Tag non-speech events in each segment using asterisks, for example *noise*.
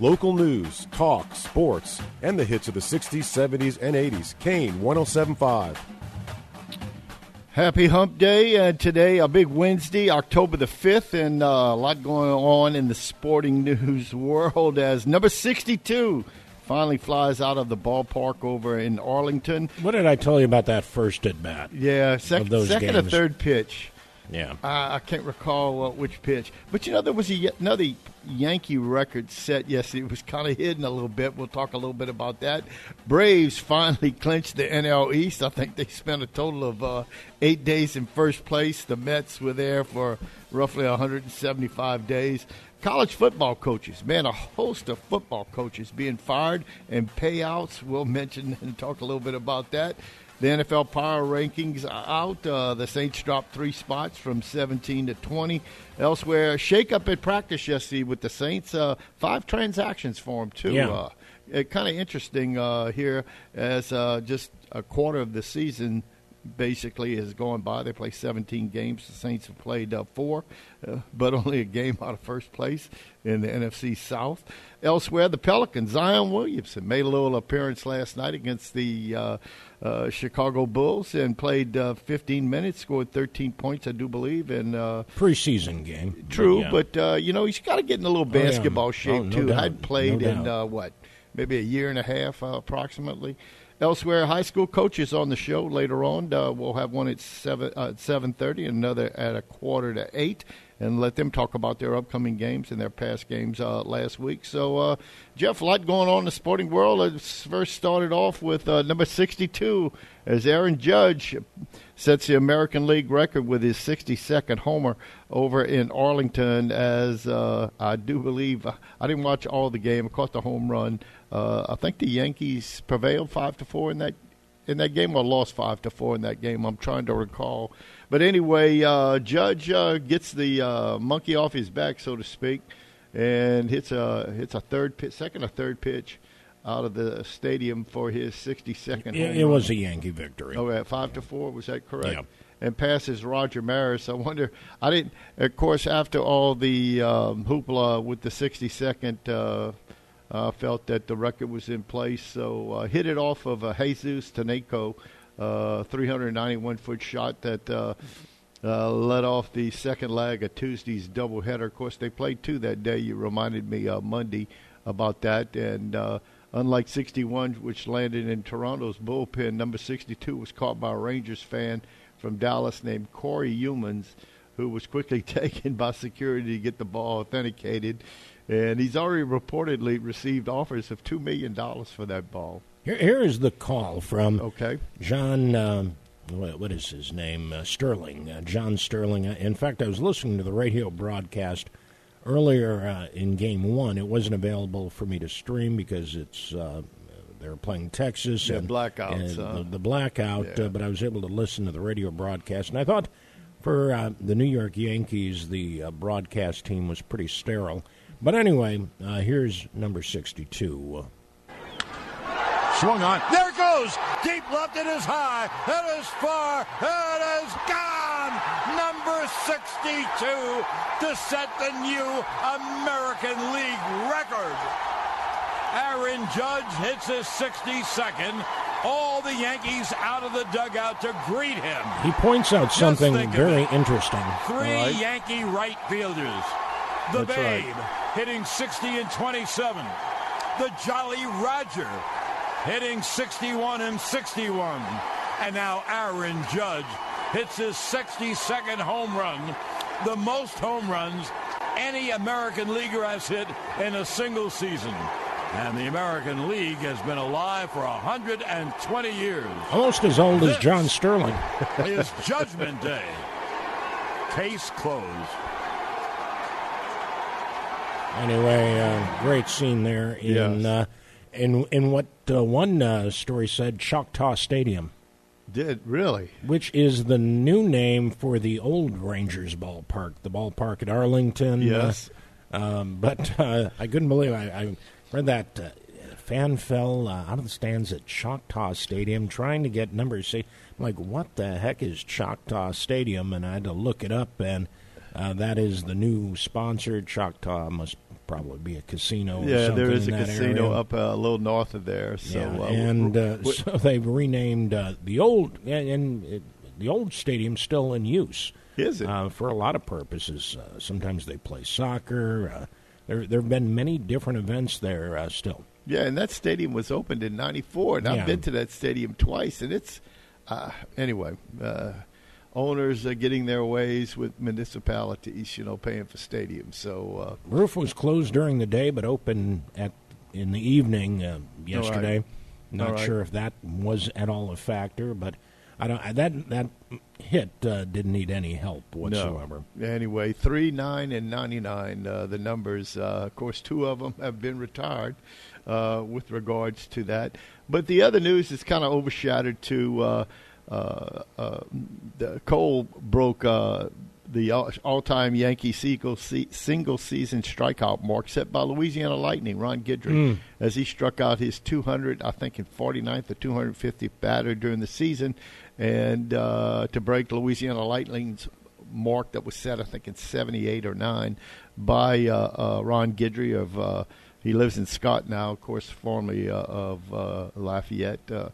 Local news, talk, sports, and the hits of the 60s, 70s, and 80s. Kane 1075. Happy Hump Day, and today a big Wednesday, October the 5th, and uh, a lot going on in the sporting *laughs* news world as number 62 finally flies out of the ballpark over in Arlington. What did I tell you about that first at bat? Yeah, sec- those second or third pitch. Yeah. Uh, I can't recall uh, which pitch, but you know there was a, y- another Yankee record set. Yes, it was kind of hidden a little bit. We'll talk a little bit about that. Braves finally *laughs* clinched the NL East. I think they spent a total of uh, eight days in first place. The Mets were there for roughly 175 days. College football coaches, man, a host of football coaches being fired and payouts. We'll mention and talk a little bit about that. The NFL power rankings out. Uh, the Saints dropped three spots from 17 to 20. Elsewhere, shake up at practice yesterday with the Saints. Uh, five transactions for them, too. Yeah. Uh, kind of interesting uh, here as uh, just a quarter of the season basically is going by. They play 17 games. The Saints have played uh, four, uh, but *laughs* only a game out of first place in the NFC South. Elsewhere, the Pelicans, Zion Williamson made a little appearance last night against the uh, uh, Chicago Bulls and played uh, 15 minutes, scored 13 points, I do believe, and uh, Preseason game. True, yeah. but uh, you know he's got to get in a little Oh, yeah. basketball shape Oh, no too. doubt. I'd played No in uh, what, maybe a year and a half, uh, approximately. Elsewhere, high school coaches on the show later on. Uh, we'll have one at seven uh, seven thirty, another at a quarter to eight, and let them talk about their upcoming games and their past games uh, last week. So, uh, Jeff, a lot going on in the sporting world. Let's first started off with uh, number sixty-two as Aaron Judge sets the American League record with his 62nd homer over in Arlington. As uh, I do believe, I didn't watch all the game. I caught the home run. Uh, I think the Yankees prevailed five to four in that in that game, or lost five to four in that game. I'm trying to recall. But anyway, uh, Judge uh, gets the uh, monkey off his back, so to speak, and hits a hits a third pitch, second or third pitch out of the stadium for his 62nd. it, it was a Yankee victory. Oh, at five to four was that correct? Yeah. And passes Roger Maris. I wonder. I didn't. Of course, after all the um, hoopla with the 62nd, uh, uh, felt that the record was in place. So uh, hit it off of a Jesus Tinoco, uh, 391 foot shot that. Uh, uh, led off the second leg of Tuesday's doubleheader. Of course, they played two that day. You reminded me uh, Monday about that. And uh, unlike 61, which landed in Toronto's bullpen, number 62 was caught by a Rangers fan from Dallas named Corey Youmans, who was quickly *laughs* taken by security to get the ball authenticated. And he's already reportedly received offers of $2 million for that ball. Here, here is the call from Okay. John. Um, what, is his name? Uh, Sterling. Uh, John Sterling. Uh, In fact, I was listening to the radio broadcast earlier uh, in Game One. It wasn't available for me to stream because it's uh, they were playing Texas Yeah, and blackouts, and huh? the, the blackout. Yeah. Uh, but I was able to listen to the radio broadcast, and I thought for uh, the New York Yankees, the uh, broadcast team was pretty sterile. But anyway, uh, here's number sixty-two. Swung on. There it goes. Deep left. It is high. It is far. It is gone. Number 62 to set the new American League record. Aaron Judge hits his 62nd. All the Yankees out of the dugout to greet him. He points out something very interesting. Three right. Yankee right fielders. The That's right. Babe hitting 60 and 27. The Jolly Roger hitting 61 and 61. And now Aaron Judge hits his 62nd home run, the most home runs any American leaguer has hit in a single season. And the American League has been alive for 120 years. Almost as old as John Sterling. *laughs* is Judgment Day. Case closed. Anyway, uh, great scene there in Yes. uh, in in what uh, one uh, story said Choctaw Stadium, Did really? which is the new name for the old Rangers ballpark, the ballpark at Arlington. Yes. Uh, um, but uh, I couldn't believe I, I read that uh, fan fell uh, out of the stands at Choctaw Stadium trying to get number six. I'm like, what the heck is Choctaw Stadium? And I had to look it up, and uh, that is the new sponsor. Choctaw must probably be a casino. Yeah, there is a casino area. up uh, a little north of there. So, yeah, uh, and uh, so *laughs* they've renamed uh, the old and, and it, the old stadium's still in use is it? uh, for a lot of purposes. Uh, sometimes they play soccer. Uh, there there have been many different events there uh, still. Yeah, and that stadium was opened in '94, and Yeah. I've been to that stadium twice, and it's uh, anyway. Owners are getting their ways with municipalities, you know, paying for stadiums. So uh, Roof was closed during the day, but open at in the evening uh, yesterday. Not All right. sure if that was at all a factor, but I don't. I- That that hit uh, didn't need any help whatsoever. no. Anyway, three, nine, and ninety-nine. Uh, the numbers. Uh, of course, two of them have been retired. Uh, with regards to that, but the other news is kind of overshadowed to the Cole broke uh, the all- all-time Yankee single, single season strikeout mark set by Louisiana Lightning Ron Guidry as he struck out his 200, I think, in 49th or 250th batter during the season, and uh, to break Louisiana Lightning's mark that was set, I think, in 78 or 9 by uh, uh, Ron Guidry of. Uh, he lives in Scott now, of course, formerly uh, of uh, Lafayette, uh,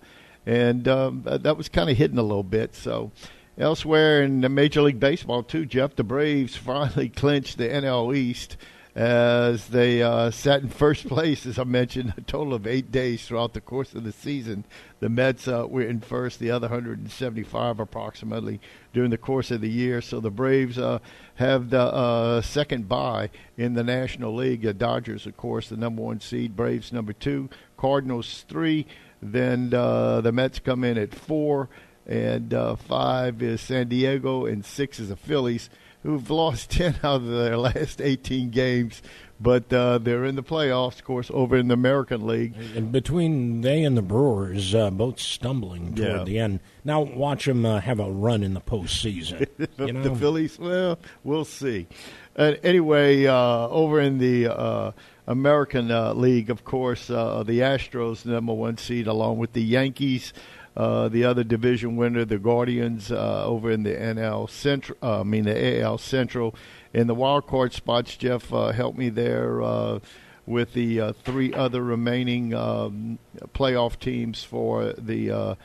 and um, uh, that was kind of hidden a little bit. So, elsewhere in Major League Baseball too, Jeff, the Braves *laughs* finally clinched the NL East as they uh, sat in first *laughs* place, as I mentioned, a total of eight days throughout the course of the season. The Mets uh, were in first, the other 175 approximately during the course of the year. So the Braves uh, have the uh, second bye in the National League. The Dodgers, of course, the number one seed. Braves number two. Cardinals three. Then uh, the Mets come in at four, and uh, five is San Diego, and six is the Phillies, who've *laughs* lost 10 out of their last 18 games. But uh, they're in the playoffs, of course, over in the American League. And between they and the Brewers, uh, both stumbling toward Yeah. the end. Now watch them uh, have a run in the postseason. *laughs* the, you know? the Phillies. Well, we'll see. Uh, anyway, uh, over in the uh, American uh, League, of course, uh, the Astros, number one seed, along with the Yankees. Uh, the other division winner, the Guardians, uh, over in the NL Central. Uh, I mean the AL Central. In the wild card spots, Jeff uh, helped me there with the three other remaining um, playoff teams for the.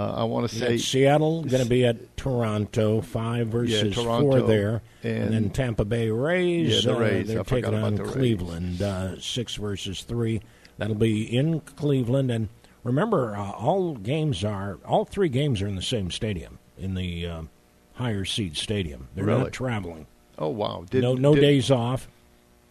Uh, I want to say Seattle going to be at Toronto, five versus Toronto, four there, and- then Tampa Bay Rays. Yeah, the uh, they're I taking on the Cleveland, uh, six versus three. That'll be in Cleveland, and remember, uh, all games are all three games are in the same stadium, in the uh, higher seed stadium. They're Really? not traveling. Oh wow! Did, no, no did- days off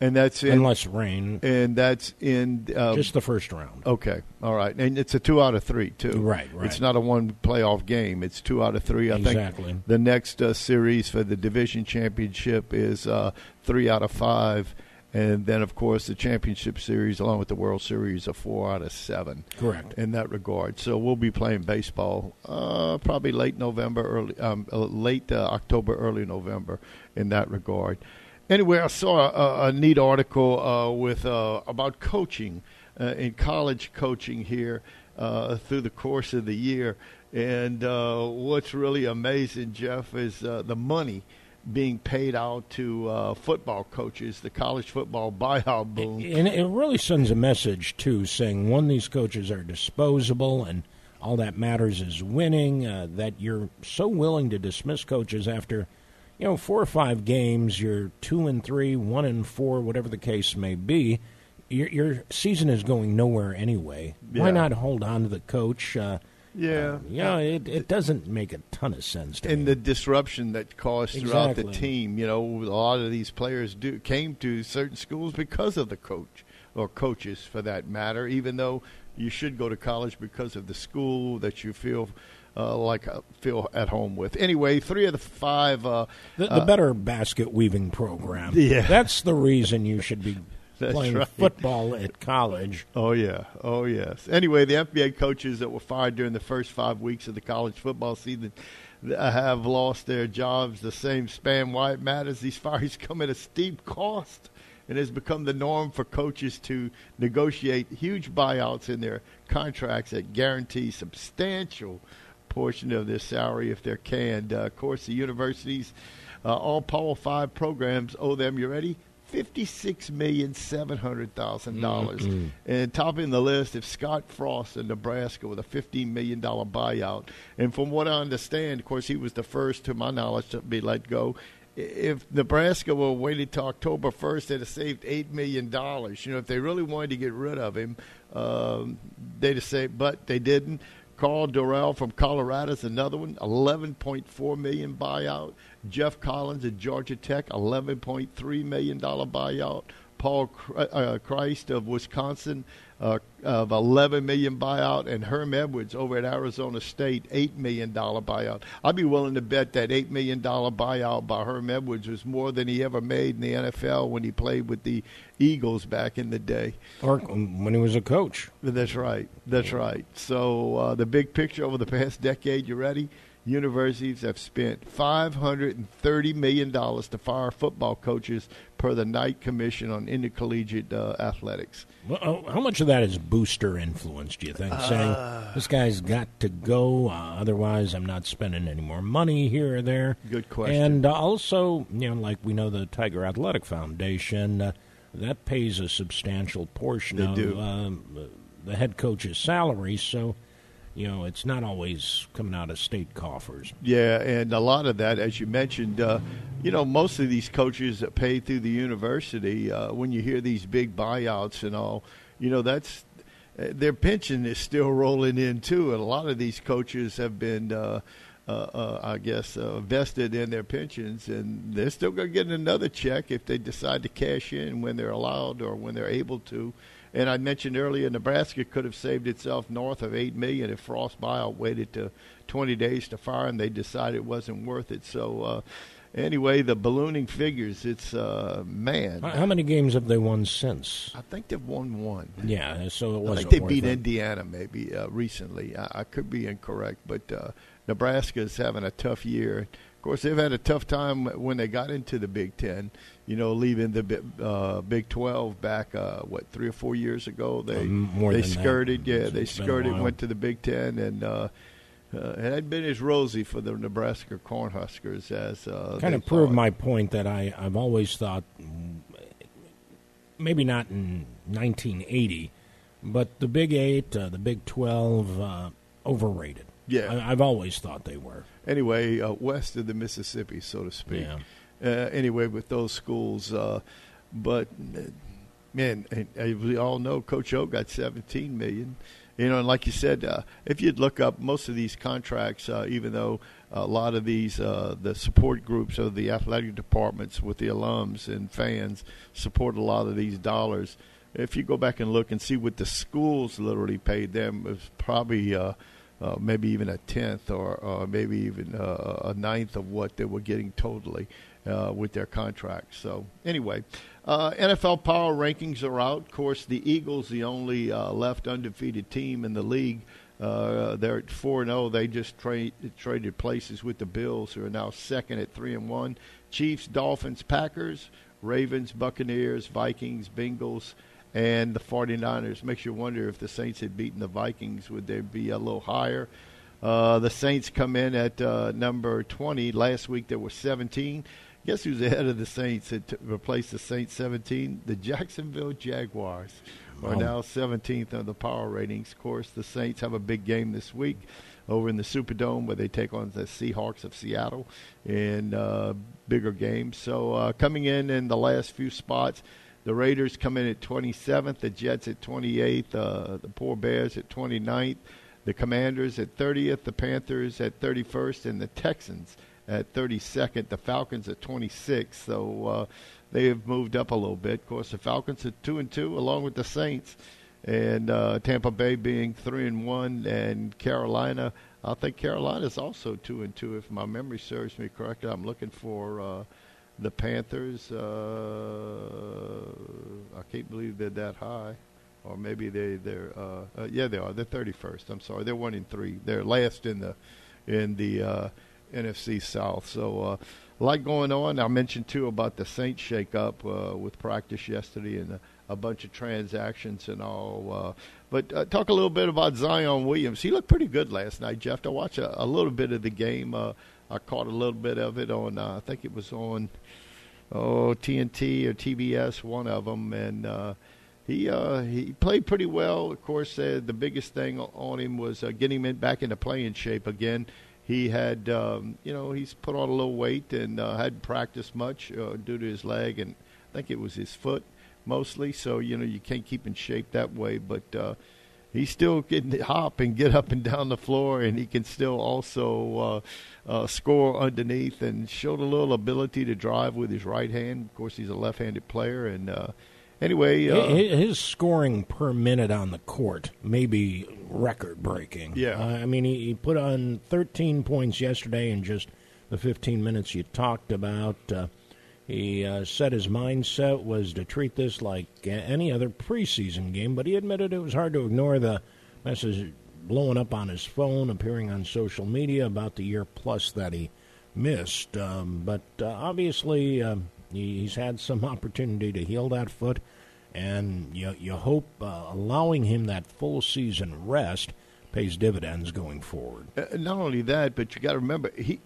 and that's in unless rain. and that's in um, just the first round. okay. All right, and it's a two out of three too. Right, right. It's not a one playoff game. It's two out of three. I Exactly. think the next uh, series for the division championship is uh, three out of five, and then of course the championship series along with the World Series are four out of seven. Correct. in that regard. So we'll be playing baseball uh, probably late November, early um, uh, late uh, October, early November in that regard. Anyway, I saw a, a neat article uh, with uh, about coaching uh, in college coaching here uh, through the course of the year. And uh, what's really amazing, Jeff, is uh, the money being paid out to uh, football coaches, the college football *laughs* buyout boom. And it really sends a message too, saying one, these coaches are disposable, and all that matters is winning. Uh, that you're so willing to dismiss coaches after, you know, four or five games. You're two and three, one and four, whatever the case may be. Your, your season is going nowhere anyway. Why not hold on to the coach? Uh, Yeah. uh, you know, it, it doesn't make a ton of sense to and me. the disruption that caused throughout the team. You know, a lot of these players do came to certain schools because of the coach or coaches, for that matter. Even though you should go to college because of the school that you feel uh, like uh, feel at home with. Anyway, three of the five. Uh, The, the uh, better basket weaving program. *laughs* Yeah. That's the reason you should be *laughs* playing right. football at college. Oh yeah, oh yes. Anyway, the FBS coaches that were fired during the first five weeks of the college football season uh, have lost their jobs the same span. Why it matters? These fires come at a steep cost, and has become the norm for coaches to negotiate huge buyouts in their contracts that guarantee substantial portion of their salary if they're canned. Uh, of course, the universities, uh, all Power Five programs owe them. You ready? fifty-six million seven hundred thousand dollars, and topping the list if Scott Frost in Nebraska with a fifteen million dollar buyout. And from what I understand, of course, he was the first, to my knowledge, to be let go. If Nebraska were waited till October first, they'd have saved eight million dollars. You know, if they really wanted to get rid of him, um, they'd have saved, but they didn't. Karl Dorrell from Colorado is another one, 11.4 million buyout. Geoff Collins at Georgia Tech, eleven point three million dollar buyout. Paul uh, Chryst of Wisconsin, uh, of 11 million buyout, and Herm Edwards over at Arizona State, eight million dollar buyout. I'd be willing to bet that eight million dollar buyout by Herm Edwards was more than he ever made in the NFL when he played with the Eagles back in the day. Or when he was a coach. That's right. That's right. So uh, the big picture over the past decade, you ready? Universities have spent $530 million to fire football coaches per the Knight Commission on Intercollegiate uh, Athletics. Well, uh, how much of that is booster influence, do you think? Uh, Saying, this guy's got to go, uh, otherwise I'm not spending any more money here or there. Good question. And uh, also, you know, like we know the Tiger Athletic Foundation, uh, that pays a substantial portion They of. Um, the head coach's salary, so, you know, it's not always coming out of state coffers. Yeah, and a lot of that, as you mentioned, uh, you know, most of these coaches that pay through the university, uh, when you hear these big buyouts and all, you know, that's uh, their pension is still rolling in too, and a lot of these coaches have been. Uh, uh, uh, I guess uh, vested in their pensions, and they're still going to get another check if they decide to cash in when they're allowed or when they're able to. And I mentioned earlier, Nebraska could have saved itself north of eight million if Frost buyout waited to 20 days to fire, and they decided it wasn't worth it. So, uh, anyway, the ballooning figures. It's uh, man. How, many games have they won since? I think they've won one. Yeah, so it I wasn't think they beat it. Indiana maybe uh, recently. I, I could be incorrect, but uh, Nebraska's having a tough year. Of course, they've had a tough time when they got into the Big Ten. You know, leaving the uh, Big Twelve back, uh, what three or four years ago, they Um, more they than that. skirted. Yeah, It's- they it's been a skirted, went to the Big Ten, and uh, uh, it hadn't been as rosy for the Nebraska Cornhuskers as uh, kind of proved thought. my point that I, I've always thought, maybe not in 1980, but the Big Eight, uh, the Big 12, uh, overrated. Yeah. I, I've always thought they were. anyway, uh, west of the Mississippi, so to speak. Yeah. Uh, anyway, with those schools, uh, but uh, man, and we all know Coach O got 17 million. You know, and like you said, uh, if you'd look up most of these contracts, uh, even though a lot of these uh, the support groups of the athletic departments with the alums and fans support a lot of these dollars. If you go back and look and see what the schools literally paid them, it was probably maybe even a tenth or, or maybe even a ninth of what they were getting totally uh, with their contracts. So anyway, uh, NFL power rankings are out. Of course, the Eagles, the only uh, left undefeated team in the league. Uh, they're at four and zero. They just trade, traded places with the Bills, who are now second at three and one. Chiefs, Dolphins, Packers, Ravens, Buccaneers, Vikings, Bengals, and the 49ers. Makes you wonder if the Saints had beaten the Vikings, would they be a little higher? Uh, the Saints come in at uh, number 20. Last week there were 17. Guess who's ahead of the Saints that t- replaced the Saints 17? The Jacksonville Jaguars are Wow. now 17th on the power ratings. Of course, the Saints have a big game this week over in the Superdome where they take on the Seahawks of Seattle in uh, bigger games. So uh, coming in in the last few spots, the Raiders come in at 27th, the Jets at 28th, uh, the poor Bears at 29th, the Commanders at 30th, the Panthers at 31st, and the Texans at 32nd, the Falcons at 26th. So uh, they have moved up a little bit. Of course, the Falcons are two and two, along with the Saints, and uh, Tampa Bay being three and one, and Carolina. I think Carolina's also two and two, if my memory serves me correctly. I'm looking for uh, the Panthers. Uh, I can't believe they're that high, or maybe they they're uh, uh, yeah they are. They're 31st. I'm sorry, they're one in three. They're last in the in the uh, NFC South. So uh, a lot going on. I mentioned too about the Saints shakeup uh, with practice yesterday and a, a bunch of transactions and all. Uh, but uh, talk a little bit about Zion Williams. He looked pretty good last night, Jeff. I watched a, a little bit of the game. Uh, I caught a little bit of it on. Uh, I think it was on. oh TNT or TBS, one of them, and uh, he uh, he played pretty well. Of course, uh, the biggest thing on him was uh, getting him back into playing shape again. He had, um, you know, he's put on a little weight and uh, hadn't practiced much uh, due to his leg, and I think it was his foot mostly. So you know, you can't keep in shape that way, but. Uh, He's still getting hop and get up and down the floor, and he can still also uh, uh, score underneath and showed a little ability to drive with his right hand. Of course, he's a left-handed player, and uh, anyway, uh, his scoring per minute on the court may be record-breaking. Yeah, uh, I mean, he, he, put on 13 points yesterday in just the 15 minutes you talked about. Uh, he uh, said his mindset was to treat this like any other preseason game, but he admitted it was hard to ignore the message blowing up on his phone, appearing on social media about the year plus that he missed. Um, but uh, obviously, um, he's had some opportunity to heal that foot, and you, you hope uh, allowing him that full season rest pays dividends going forward. Uh, not only that, but you got to remember he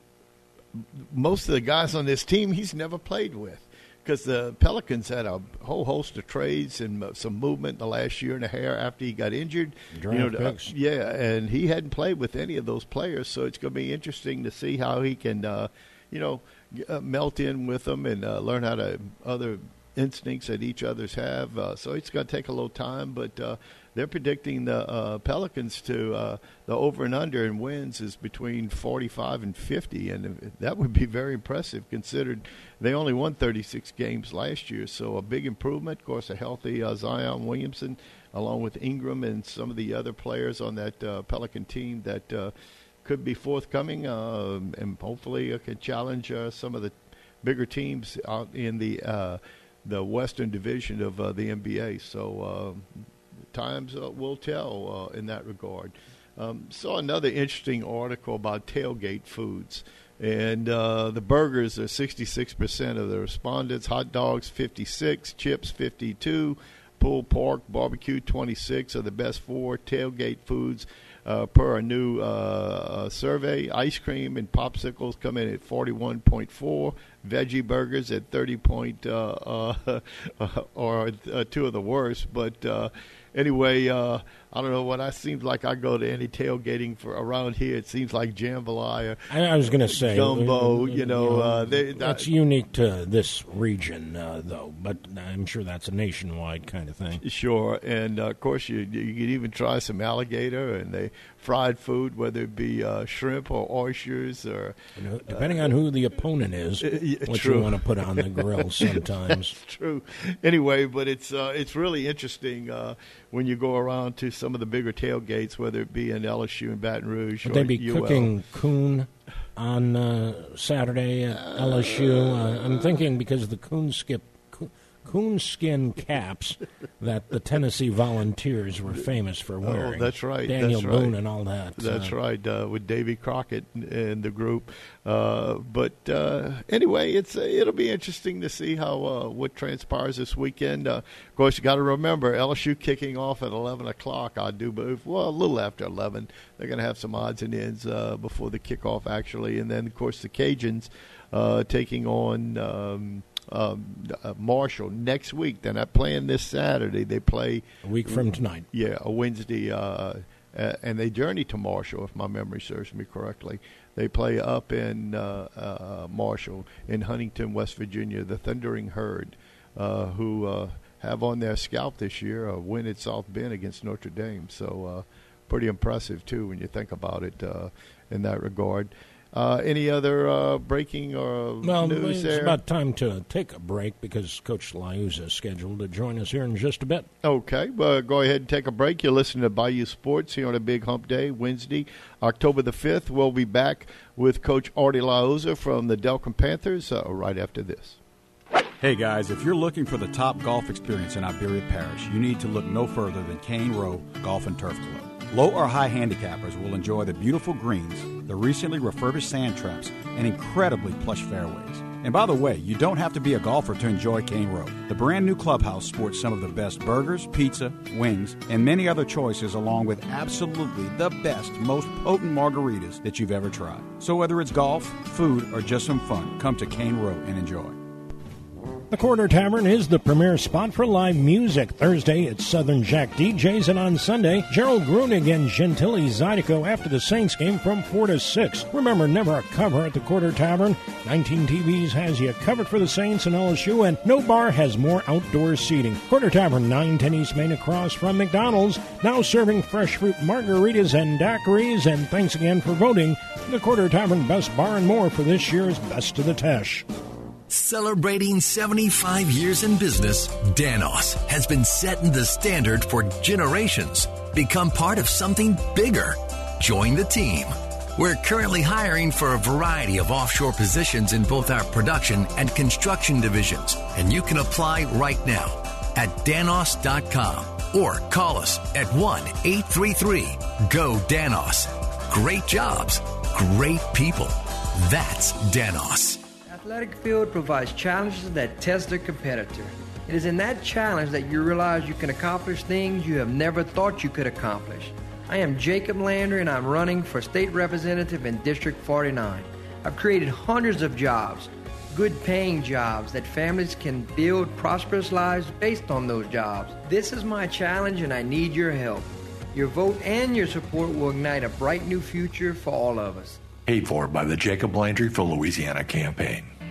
most of the guys on this team he's never played with because the Pelicans had a whole host of trades and some movement in the last year and a half after he got injured. Draft you know, uh, yeah, and he hadn't played with any of those players, so it's going to be interesting to see how he can, uh, you know, uh, melt in with them and uh, learn how to other instincts that each others have. Uh, so it's going to take a little time, but uh, they're predicting the uh, Pelicans to uh, the over and under in wins is between 45 and 50, and that would be very impressive considered they only won 36 games last year. So a big improvement. Of course, a healthy uh, Zion Williamson, along with Ingram and some of the other players on that uh, Pelican team that uh, could be forthcoming, uh, and hopefully can challenge some of the bigger teams out in the the Western Division of the NBA. So times uh, will tell uh, in that regard. Um, saw another interesting article about tailgate foods. And uh, the burgers are 66% of the respondents, hot dogs 56, chips 52, pulled pork, barbecue 26 are the best four tailgate foods uh, per a new uh, uh survey. Ice cream and popsicles come in at 41.4, veggie burgers at 30 point, uh, uh, *laughs* or two of the worst, but anyway, uh, I don't know what I seems like. I go to any tailgating for around here. It seems like jambalaya. I was going to say gumbo. You know, you know uh, they, that's unique to this region, uh, though. But I'm sure that's a nationwide kind of thing. Sure, and uh, of course you you could even try some alligator and they fried food, whether it be uh, shrimp or oysters or you know, depending on who the opponent is, *laughs* what true. you want to put on the grill. *laughs* Sometimes that's true. Anyway, but it's uh, it's really interesting when you go around to some of the bigger tailgates, whether it be in LSU and Baton Rouge. Would they be UL. cooking coon on uh, Saturday at LSU? Uh, I'm thinking because the coon skip coonskin caps that the Tennessee Volunteers were famous for oh, wearing. Oh, that's right. Daniel that's Boone right. and all that. That's uh, right, uh, with Davy Crockett and the group. Uh, but uh, anyway, it's uh, it'll be interesting to see how uh, what transpires this weekend. of course, you got to remember LSU kicking off at 11 o'clock. I do believe, well, a little after 11. They're going to have some odds and ends before the kickoff, actually, and then of course the Cajuns taking on. Um, um, uh, Marshall next week. They're not playing this Saturday. They play a week from tonight. Yeah, a Wednesday, uh, uh, and they journey to Marshall, if my memory serves me correctly. They play up in uh, uh, Marshall in Huntington, West Virginia. The Thundering Herd, uh, who have on their scalp this year a win at South Bend against Notre Dame. So pretty impressive too when you think about it in that regard. Uh, any other uh, breaking or well, news it's there? about time to take a break because Coach Liuzza is scheduled to join us here in just a bit. Okay, well, go ahead and take a break. You're listening to Bayou Sports here on a Big Hump Day, Wednesday, October the 5th. We'll be back with Coach Artie Liuzza from the Delcambre Panthers uh, right after this. Hey guys, if you're looking for the top golf experience in Iberia Parish, you need to look no further than Cane Row Golf and Turf Club. Low or high handicappers will enjoy the beautiful greens, the recently refurbished sand traps, and incredibly plush fairways. And by the way, you don't have to be a golfer to enjoy Cane Row. The brand new clubhouse sports some of the best burgers, pizza, wings, and many other choices, along with absolutely the best, most potent margaritas that you've ever tried. So whether it's golf, food, or just some fun, come to Cane Row and enjoy. The Quarter Tavern is the premier spot for live music. Thursday, it's Southern Jack DJs, and on Sunday, Gerald Grunig and Gentili Zydeco after the Saints game from 4 to 6. Remember, never a cover at the Quarter Tavern. 19 TVs has you covered for the Saints and LSU, and no bar has more outdoor seating. Quarter Tavern, 910 East Main across from McDonald's, now serving fresh fruit margaritas and daiquiris, and thanks again for voting the Quarter Tavern Best Bar and More for this year's Best of the Teche. Celebrating 75 years in business, Danos has been setting the standard for generations. Become part of something bigger. Join the team. We're currently hiring for a variety of offshore positions in both our production and construction divisions, and you can apply right now at danos.com or call us at 1 833 GO DANOS. Great jobs, great people. That's Danos. Athletic Field provides challenges that test their competitor. It is in that challenge that you realize you can accomplish things you have never thought you could accomplish. I am Jacob Landry and I'm running for state representative in District 49. I've created hundreds of jobs, good paying jobs that families can build prosperous lives based on those jobs. This is my challenge and I need your help. Your vote and your support will ignite a bright new future for all of us. Paid for by the Jacob Landry for Louisiana campaign.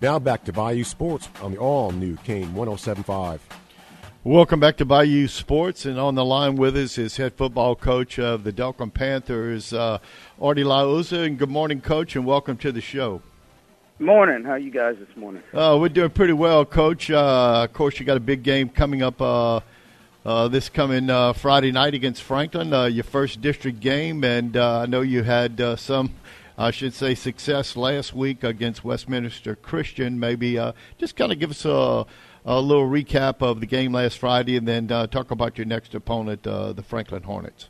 Now back to Bayou Sports on the all new Kane 1075. Welcome back to Bayou Sports, and on the line with us is head football coach of the Delcambre Panthers, uh, Artie Liuzza. And good morning, coach, and welcome to the show. Morning. How you guys this morning? Uh, we're doing pretty well, Coach. Uh, of course, you got a big game coming up uh, uh, this coming uh, Friday night against Franklin, uh, your first district game, and uh, I know you had uh, some, I should say, success last week against Westminster Christian. Maybe uh, just kind of give us a, a little recap of the game last Friday, and then uh, talk about your next opponent, uh, the Franklin Hornets.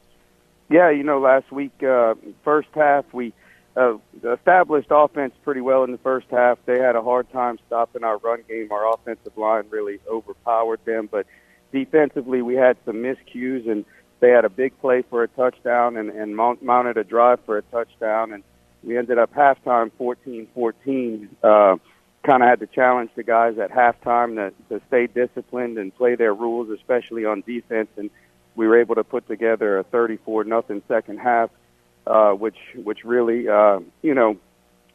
Yeah, you know, last week, uh, first half, we uh, established offense pretty well in the first half. They had a hard time stopping our run game. Our offensive line really overpowered them, but defensively, we had some miscues, and they had a big play for a touchdown and, and mount, mounted a drive for a touchdown, and we ended up halftime 14-14. Uh, kind of had to challenge the guys at halftime to, to stay disciplined and play their rules, especially on defense, and we were able to put together a 34 nothing second half uh, which which really uh, you know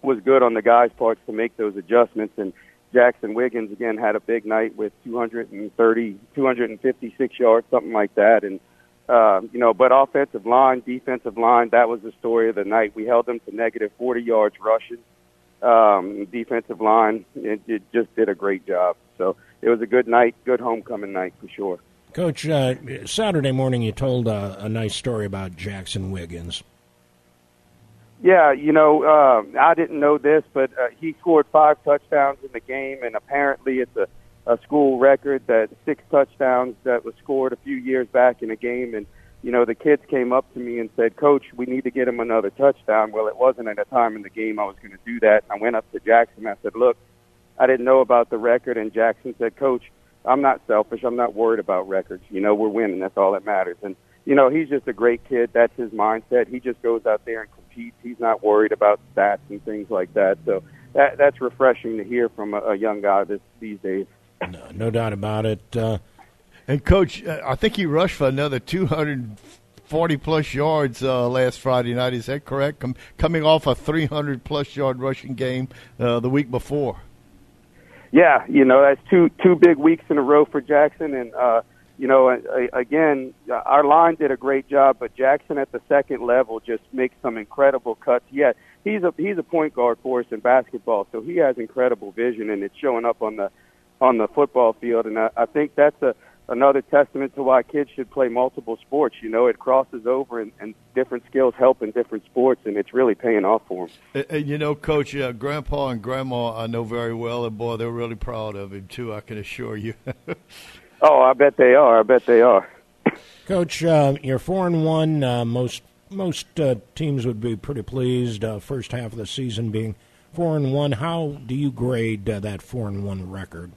was good on the guys' parts to make those adjustments. And Jackson Wiggins again had a big night with 230, 256 yards, something like that. And uh, you know, but offensive line, defensive line, that was the story of the night. We held them to negative 40 yards rushing. Um, defensive line, it, it just did a great job. So it was a good night, good homecoming night for sure. Coach, uh, Saturday morning you told uh, a nice story about Jackson Wiggins. Yeah, you know, uh, I didn't know this, but uh, he scored five touchdowns in the game, and apparently it's a, a school record that six touchdowns that was scored a few years back in a game. And you know, the kids came up to me and said, "Coach, we need to get him another touchdown." Well, it wasn't at a time in the game I was going to do that. I went up to Jackson. I said, "Look, I didn't know about the record," and Jackson said, "Coach, I'm not selfish. I'm not worried about records. You know, we're winning. That's all that matters." And you know, he's just a great kid. That's his mindset. He just goes out there and competes. He's not worried about stats and things like that. So that that's refreshing to hear from a, a young guy this these days. No, no doubt about it. Uh, and coach, uh, I think he rushed for another 240 plus yards uh, last Friday night. Is that correct? Com- coming off a 300 plus yard rushing game uh, the week before. Yeah, you know that's two two big weeks in a row for Jackson, and uh, you know, again, our line did a great job, but Jackson at the second level just makes some incredible cuts. Yet he's a he's a point guard for us in basketball, so he has incredible vision, and it's showing up on the on the football field. And I, I think that's a another testament to why kids should play multiple sports. You know, it crosses over, and, and different skills help in different sports, and it's really paying off for them. And, and you know, Coach, uh, Grandpa and Grandma, I know very well, and boy, they're really proud of him too. I can assure you. *laughs* oh, I bet they are. I bet they are. Coach, uh, you're four and one. Uh, most most uh, teams would be pretty pleased. Uh, first half of the season being four and one. How do you grade uh, that four and one record?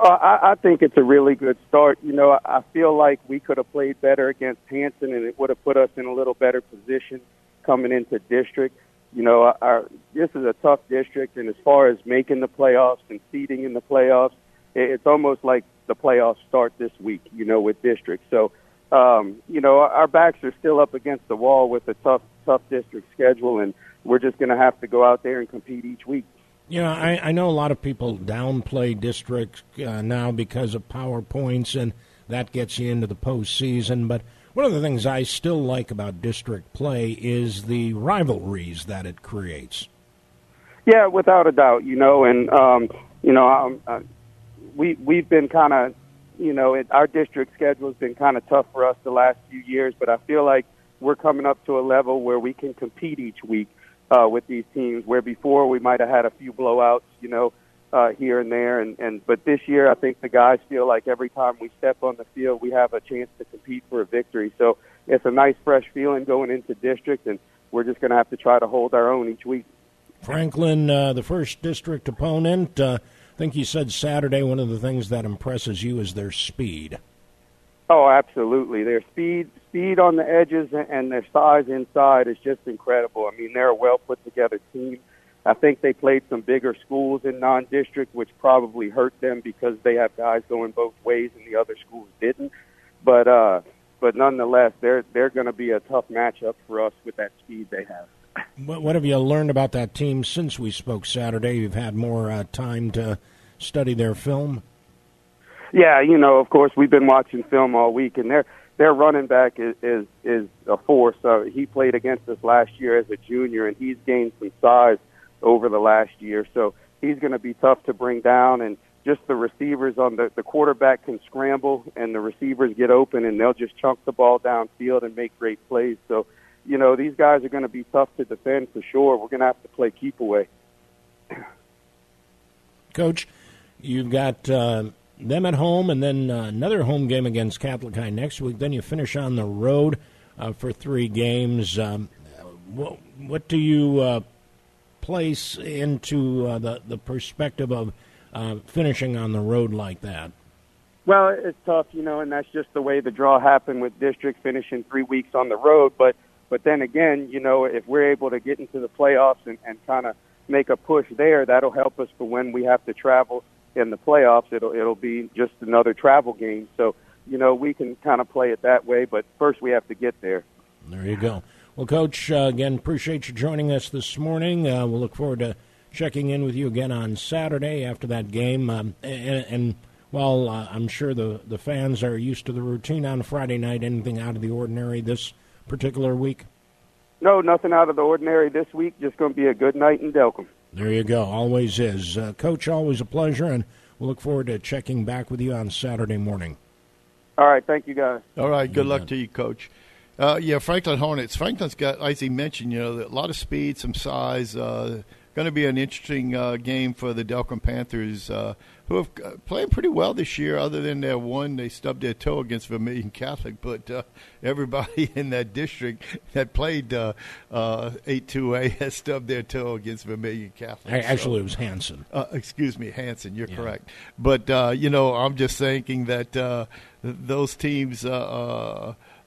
Uh, I, I think it's a really good start. You know, I feel like we could have played better against Hanson, and it would have put us in a little better position coming into district. You know, our, this is a tough district, and as far as making the playoffs and seeding in the playoffs, it's almost like the playoffs start this week. You know, with district. So, um, you know, our backs are still up against the wall with a tough, tough district schedule, and we're just going to have to go out there and compete each week. Know, I, I know a lot of people downplay districts uh, now because of PowerPoints, and that gets you into the postseason. But one of the things I still like about district play is the rivalries that it creates. Yeah, without a doubt. You know, and um, you know, um, uh, we we've been kind of, you know, it, our district schedule has been kind of tough for us the last few years, but I feel like we're coming up to a level where we can compete each week uh, with these teams. Where before we might have had a few blowouts, you know, uh, here and there, and and but this year I think the guys feel like every time we step on the field, we have a chance to compete for a victory. So it's a nice fresh feeling going into district, and we're just going to have to try to hold our own each week. Franklin, uh, the first district opponent. Uh, I think you said Saturday. One of the things that impresses you is their speed. Oh, absolutely. Their speed, speed on the edges, and their size inside is just incredible. I mean, they're a well put together team. I think they played some bigger schools in non-district, which probably hurt them because they have guys going both ways, and the other schools didn't. But uh, but nonetheless, they're they're going to be a tough matchup for us with that speed they have. What, what have you learned about that team since we spoke Saturday? You've had more uh, time to study their film. Yeah, you know, of course, we've been watching film all week, and their their running back is is, is a force. Uh, he played against us last year as a junior, and he's gained some size over the last year. So he's going to be tough to bring down, and just the receivers on the the quarterback can scramble, and the receivers get open, and they'll just chunk the ball downfield and make great plays. So, you know, these guys are going to be tough to defend for sure. We're going to have to play keep away. Coach, you've got. Uh them at home, and then uh, another home game against Catholic High next week. Then you finish on the road uh, for three games. Um, what, what, do you uh, place into uh, the the perspective of uh, finishing on the road like that? Well, it's tough, you know, and that's just the way the draw happened with district finishing three weeks on the road. But but then again, you know, if we're able to get into the playoffs and, and kind of make a push there, that'll help us for when we have to travel in the playoffs, it'll it'll be just another travel game. So you know we can kind of play it that way, but first we have to get there. There you go. Well, Coach, uh, again, appreciate you joining us this morning. Uh, we'll look forward to checking in with you again on Saturday after that game. Um, and, and while uh, I'm sure the, the fans are used to the routine on Friday night, anything out of the ordinary this particular week? No, nothing out of the ordinary this week. Just going to be a good night in Delcambre. There you go. Always is. Uh, Coach, always a pleasure, and we'll look forward to checking back with you on Saturday morning. All right. Thank you, guys. All right. Good luck to you, Coach. Uh, yeah, Franklin Hornets. Franklin's got, as he mentioned, you know, a lot of speed, some size. Uh, going to be an interesting uh, game for the Delcambre Panthers, uh, who have uh, played pretty well this year. Other than their one, they stubbed their toe against Vermilion Catholic, but uh, everybody *laughs* in that district that played uh, uh, eight two A *laughs* has stubbed their toe against Vermilion Catholic. Actually, so, it was Hanson. excuse me, Hanson. You're yeah. correct, but you know, I'm just thinking that those teams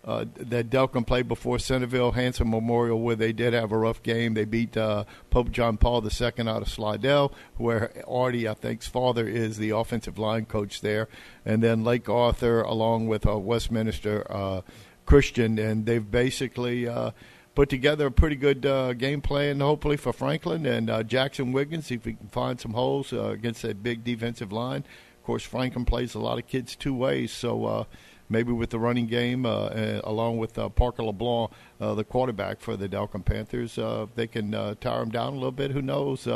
uh, that Delcambre played before Centerville Hanson Memorial, where they did have a rough game. They beat uh, Pope John Paul II out of Slidell, where Artie, I think's father is the offensive line coach there, and then Lake Arthur along with uh, Westminster uh, Christian, and they've basically. Uh, put together a pretty good uh, game plan, hopefully for Franklin and Jackson Wiggins. If we can find some holes against that big defensive line. Of course, Franklin plays a lot of kids two ways, so uh, maybe with the running game, uh, uh, along with uh, Parker LeBlanc, the quarterback for the Delcambre Panthers. They can tire them down a little bit. Who knows?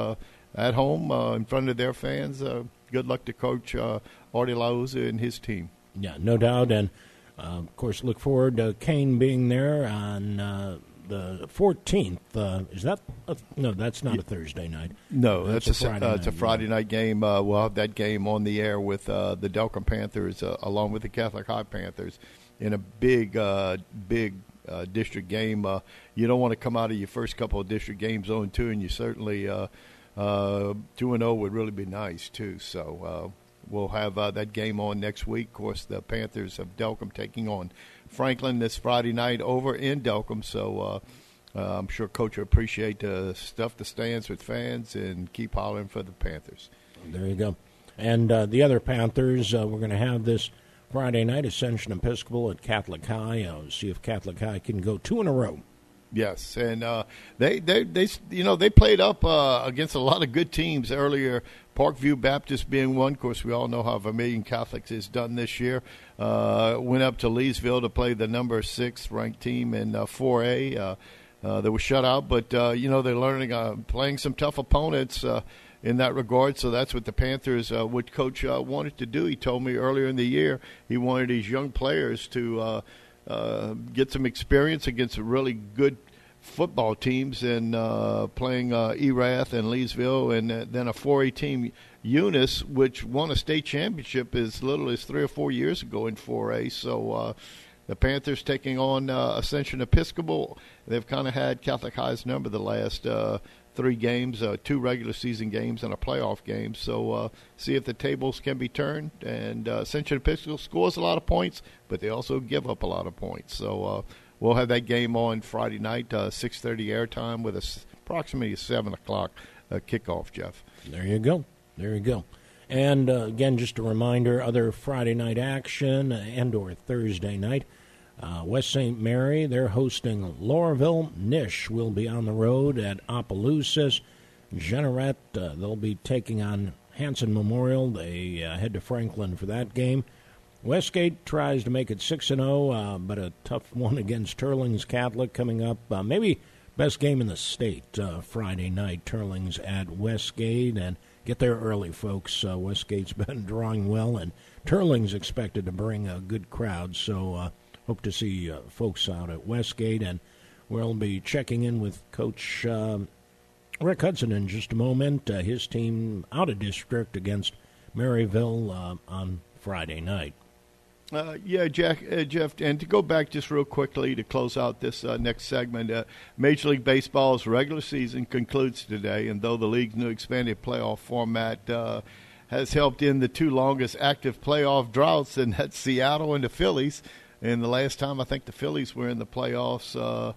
at home, in front of their fans. good luck to Coach uh, Artie Liuzza and his team. Yeah, no doubt. And, of course, look forward to Kane being there on the 14th. Uh, is that a, no? That's not a Thursday night. No, that's, That's a, a Friday uh, it's a night, Friday night game. Uh, we'll have that game on the air with uh, the Delcambre Panthers uh, along with the Catholic High Panthers in a big, uh, big uh, district game. Uh, you don't want to come out of your first couple of district games on 2, and you certainly uh, uh, 2 and 0 would really be nice too. So. Uh, We'll have uh, that game on next week. Of course, the Panthers of Delcambre taking on Franklin this Friday night over in Delcambre. So uh, uh, I'm sure Coach will appreciate the stuff the stands with fans and keep hollering for the Panthers. There you go. And uh, the other Panthers, uh, we're going to have this Friday night Ascension Episcopal at Catholic High. Uh, see if Catholic High can go two in a row. Yes, and uh, they, they they you know they played up uh, against a lot of good teams earlier. Parkview Baptist being one. Of course, we all know how Vermilion Catholics has done this year. Uh, went up to Leesville to play the number six ranked team in uh, 4A. Uh, uh, they were shut out, but uh, you know they're learning uh, playing some tough opponents uh, in that regard. So that's what the Panthers, uh, what Coach uh, wanted to do. He told me earlier in the year he wanted these young players to uh, uh, get some experience against a really good football teams and uh, playing uh, Erath and Leesville, and uh, then a 4A team, Eunice, which won a state championship as little as three or four years ago in 4A. So uh, the Panthers taking on uh, Ascension Episcopal. They've kind of had Catholic High's number the last uh, three games, two regular season games and a playoff game. So see if the tables can be turned. And Ascension Episcopal scores a lot of points, but they also give up a lot of points. So we'll have that game on Friday night, uh, 6.30 airtime with a s- approximately a 7 o'clock uh, kickoff, Jeff. There you go. There you go. And uh, again, just a reminder: other Friday night action and/or Thursday night. Uh, West St. Mary, they're hosting Loreauville. Nish will be on the road at Opelousas. Jeanerette, uh, they'll be taking on Hanson Memorial. They uh, head to Franklin for that game. Westgate tries to make it 6 and 0, uh, but a tough one against Teurlings Catholic coming up. Uh, maybe best game in the state uh, Friday night. Teurlings at Westgate and get there early, folks. Westgate's *laughs* been drawing well, and Teurlings expected to bring a good crowd. So hope to see folks out at Westgate, and we'll be checking in with Coach um Rick Hutson in just a moment. Uh, his team out of district against Merryville uh, on Friday night. Uh, yeah, Jack, uh, Jeff, and to go back just real quickly to close out this uh, next segment, uh, Major League Baseball's regular season concludes today, and though the league's new expanded playoff format uh, has helped in the two longest active playoff droughts, and that's Seattle and the Phillies. And the last time I think the Phillies were in the playoffs uh,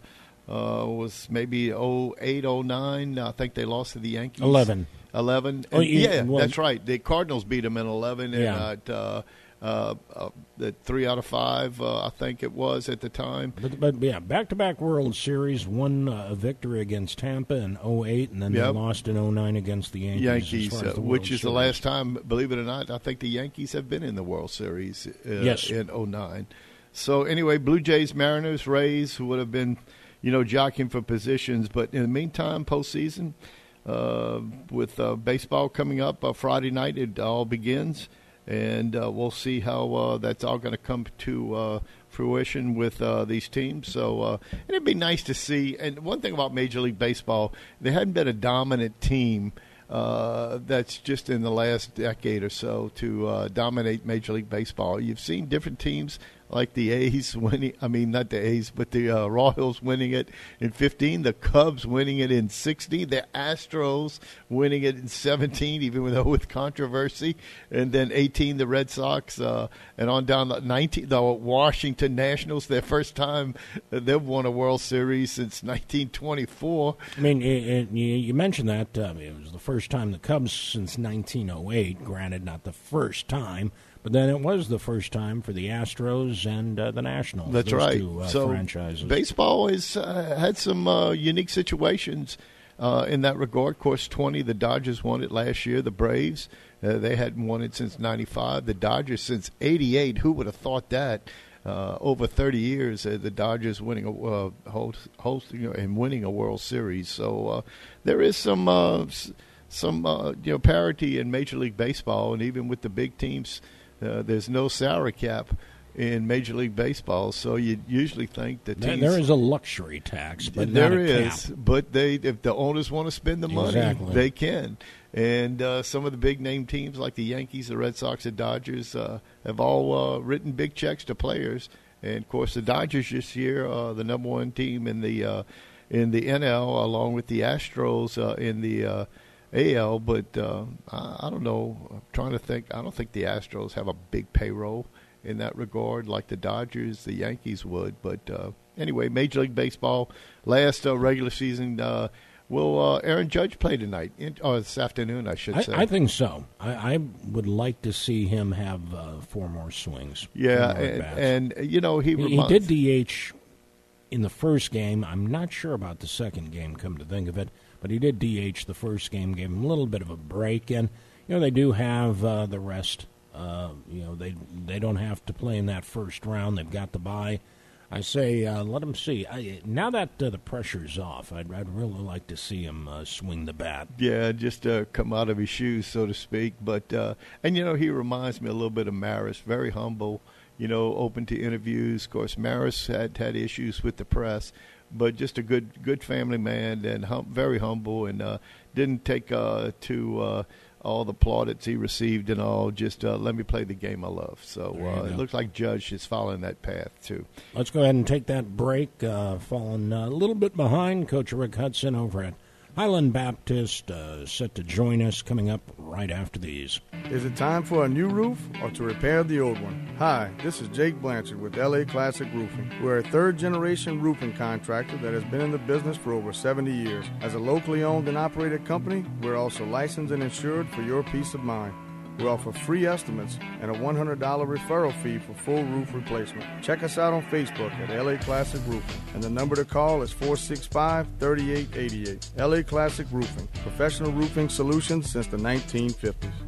uh, was maybe 08, 09. I think they lost to the Yankees. 11. 11. Oh, And- yeah, yeah, well- that's right. The Cardinals beat them in 11, and Yeah. uh, uh, uh, three out of five, uh, I think it was at the time. But, but yeah, back to back World Series, one uh, victory against Tampa in 08, and then Yep. they lost in 09 against the Yankees. Yankees, uh, the which is the last time, believe it or not, I think the Yankees have been in the World Series uh, Yes. in 09. So anyway, Blue Jays, Mariners, Rays, who would have been, you know, jockeying for positions. But in the meantime, postseason, uh, with uh, baseball coming up uh, Friday night, it all begins. And uh, we'll see how uh, that's all going to come to uh, fruition with uh, these teams. So uh, it'd be nice to see. And one thing about Major League Baseball, there hadn't been a dominant team uh, that's just in the last decade or so to uh, dominate Major League Baseball. You've seen different teams like the A's winning. I mean, not the A's, but the uh, Royals winning it in 15. The Cubs winning it in 16. The Astros winning it in 17, even though with controversy. And then 18, the Red Sox, uh, and on down to 19, the Washington Nationals. Their first time they've won a World Series since 1924. I mean, you mentioned that uh, it was the first time the Cubs since 1908. Granted, not the first time, but then it was the first time for the Astros and uh, the Nationals. That's right. Two, uh, so franchises. baseball has uh, had some uh, unique situations uh, in that regard. Of course, twenty the Dodgers won it last year. The Braves uh, they hadn't won it since '95. The Dodgers since '88. Who would have thought that? Uh, over 30 years, uh, the Dodgers winning a uh, host, hosting and winning a World Series. So uh, there is some uh, some uh, you know parity in Major League Baseball, and even with the big teams Uh, there's no salary cap in Major League Baseball, so you usually think that there, there is a luxury tax, but there is. Cap. But they, if the owners want to spend the money, exactly. they can. And uh, some of the big name teams like the Yankees, the Red Sox, the Dodgers uh, have all uh, written big checks to players. And of course, the Dodgers this year, are the number one team in the uh, in the NL, along with the Astros uh, in the uh, AL. But uh, I, I don't know. I'm trying to think. I don't think the Astros have a big payroll in that regard, like the Dodgers, the Yankees would. But uh, anyway, Major League Baseball last uh, regular season. Uh, will uh, Aaron Judge play tonight in, or this afternoon? I should I, say. I think so. I, I, would like to see him have uh, four more swings. Yeah, more and, and, you know he he, he did DH in the first game. I'm not sure about the second game. Come to think of it, but he did DH the first game. Gave him a little bit of a break, and you know they do have uh, the rest. Uh, you know they they don't have to play in that first round. They've got the bye. I say uh, let them see. I, now that uh, the pressure's off, I'd, I'd really like to see him uh, swing the bat. Yeah, just uh, come out of his shoes, so to speak. But and you know he reminds me a little bit of Maris. Very humble. You know, open to interviews. Of course, Maris had had issues with the press, but just a good good family man and hum- very humble and uh, didn't take uh, to uh, all the plaudits he received and all. Just uh, let me play the game I love. So uh, it looks like Judge is following that path too. Let's go ahead and take that break. Uh, falling a little bit behind, Coach Rick Hutson over at Highland Baptist uh, set to join us coming up right after these. Is it time for a new roof or to repair the old one? Hi, this is Jake Blanchard with LA Classic Roofing. We're a third generation roofing contractor that has been in the business for over 70 years. As a locally owned and operated company, we're also licensed and insured for your peace of mind. We offer free estimates and a $100 referral fee for full roof replacement. Check us out on Facebook at LA Classic Roofing, and the number to call is 465 3888. LA Classic Roofing, professional roofing solutions since the 1950s.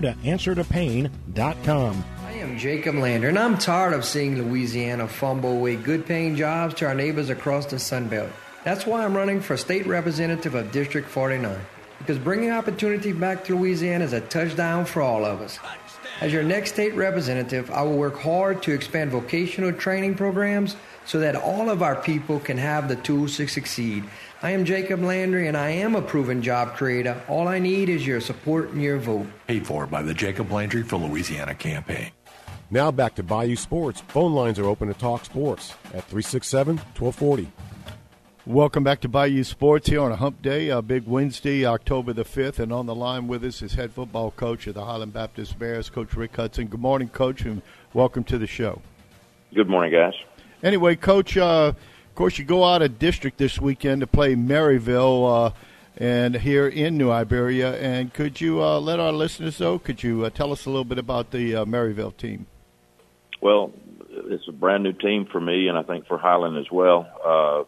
to answertopain.com. I am Jacob Landry, and I'm tired of seeing Louisiana fumble away good paying jobs to our neighbors across the Sun Belt. That's why I'm running for state representative of District 49, because bringing opportunity back to Louisiana is a touchdown for all of us. As your next state representative, I will work hard to expand vocational training programs so that all of our people can have the tools to succeed. I am Jacob Landry, and I am a proven job creator. All I need is your support and your vote. Paid for by the Jacob Landry for Louisiana campaign. Now back to Bayou Sports. Phone lines are open to talk sports at 367 1240. Welcome back to Bayou Sports here on a hump day, a big Wednesday, October the 5th. And on the line with us is head football coach of the Highland Baptist Bears, Coach Rick Hutson. Good morning, Coach, and welcome to the show. Good morning, guys. Anyway, Coach, uh, of course, you go out of district this weekend to play Merryville uh, and here in New Iberia. And could you uh, let our listeners know, could you uh, tell us a little bit about the uh, Merryville team? Well, it's a brand new team for me, and I think for Highland as well. Uh,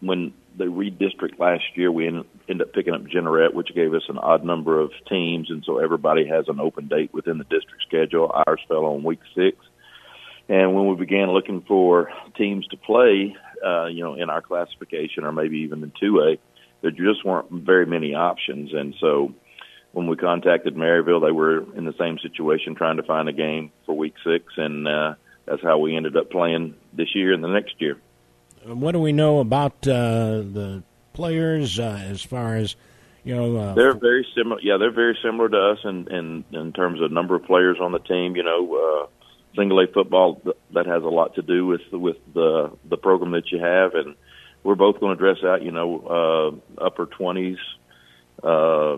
when they redistrict last year, we ended up picking up Jeanerette, which gave us an odd number of teams, and so everybody has an open date within the district schedule. Ours fell on week six. And when we began looking for teams to play, uh, you know, in our classification or maybe even in 2A, there just weren't very many options. And so when we contacted Merryville, they were in the same situation trying to find a game for week six. And uh, that's how we ended up playing this year and the next year. What do we know about uh, the players uh, as far as you know? Uh, they're very similar. Yeah, they're very similar to us in in, in terms of number of players on the team. You know, uh, single A football that has a lot to do with with the the program that you have, and we're both going to dress out, you know, uh, upper twenties, uh,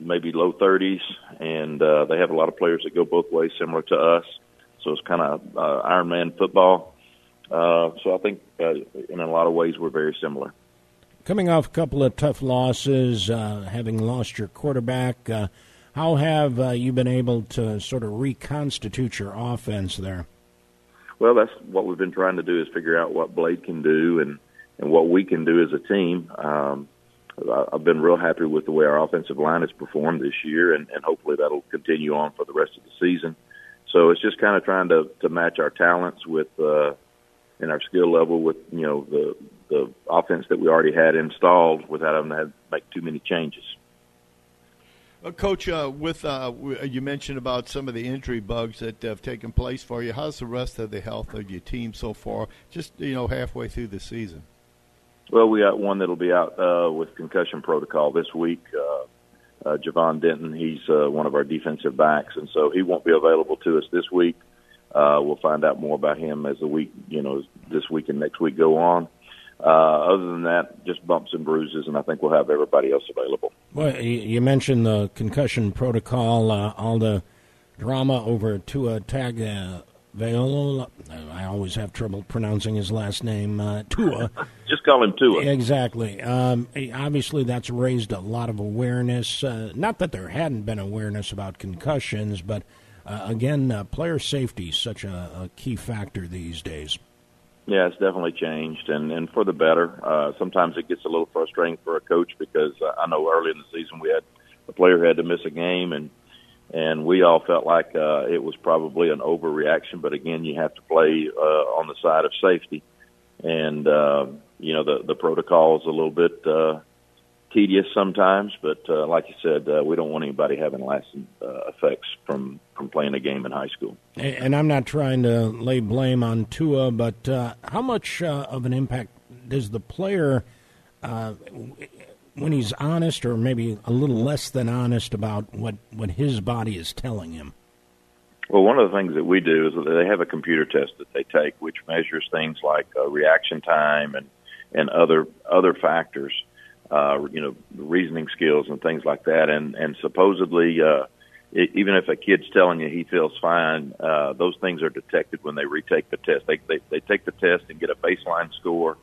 maybe low thirties, and uh, they have a lot of players that go both ways, similar to us. So it's kind of uh, Iron Man football. Uh, so I think uh, in a lot of ways we're very similar. Coming off a couple of tough losses, uh, having lost your quarterback, uh, how have uh, you been able to sort of reconstitute your offense there? Well, that's what we've been trying to do is figure out what Blade can do and and what we can do as a team. Um, I've been real happy with the way our offensive line has performed this year, and, and hopefully that'll continue on for the rest of the season. So it's just kind of trying to to match our talents with uh, and our skill level with you know the the offense that we already had installed without having to make too many changes. Uh, Coach, uh, with uh, you mentioned about some of the injury bugs that have taken place for you. How's the rest of the health of your team so far? Just you know, halfway through the season. Well, we got one that'll be out uh, with concussion protocol this week. Uh, uh, Javon Denton, he's uh, one of our defensive backs, and so he won't be available to us this week. Uh, we'll find out more about him as the week, you know, this week and next week go on. Uh, other than that, just bumps and bruises, and I think we'll have everybody else available. Well, you mentioned the concussion protocol, uh, all the drama over Tua Tagovailoa. I always have trouble pronouncing his last name, uh, Tua. *laughs* just call him Tua. Exactly. Um, obviously, that's raised a lot of awareness. Uh, not that there hadn't been awareness about concussions, but uh, again, uh, player safety is such a, a key factor these days. Yeah, it's definitely changed, and and for the better. Uh, sometimes it gets a little frustrating for a coach because uh, I know early in the season we had a player had to miss a game, and and we all felt like uh, it was probably an overreaction. But again, you have to play uh, on the side of safety, and uh, you know the the protocol is a little bit uh, tedious sometimes, but uh, like you said, uh, we don't want anybody having lasting uh, effects from from playing a game in high school. And I'm not trying to lay blame on Tua, but uh, how much uh, of an impact does the player, uh, when he's honest, or maybe a little less than honest about what what his body is telling him? Well, one of the things that we do is they have a computer test that they take, which measures things like reaction time and and other other factors uh, you know, reasoning skills and things like that. And and supposedly, uh, it, even if a kid's telling you he feels fine, uh, those things are detected when they retake the test. They they, they take the test and get a baseline score,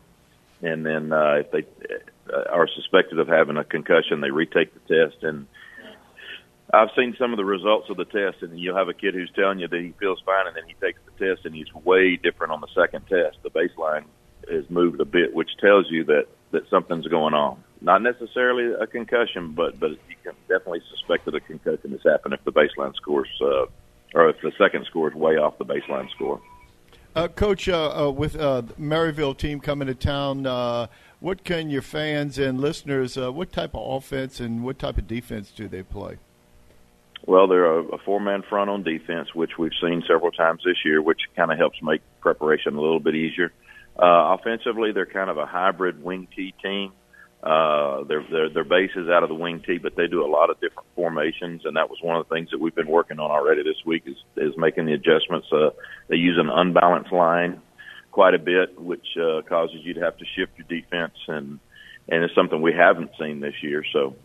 and then uh, if they uh, are suspected of having a concussion, they retake the test. And I've seen some of the results of the test, and you'll have a kid who's telling you that he feels fine, and then he takes the test, and he's way different on the second test. The baseline is moved a bit, which tells you that that something's going on. Not necessarily a concussion, but but you can definitely suspect that a concussion has happened if the baseline scores uh, or if the second score is way off the baseline score. Uh, Coach, uh, uh, with uh, Merryville team coming to town, uh, what can your fans and listeners? Uh, what type of offense and what type of defense do they play? Well, they're a, a four-man front on defense, which we've seen several times this year, which kind of helps make preparation a little bit easier. Uh, offensively, they're kind of a hybrid wing T team. Uh, their their their base is out of the wing tee, but they do a lot of different formations, and that was one of the things that we've been working on already this week is is making the adjustments. Uh, they use an unbalanced line quite a bit, which uh, causes you to have to shift your defense, and and it's something we haven't seen this year. So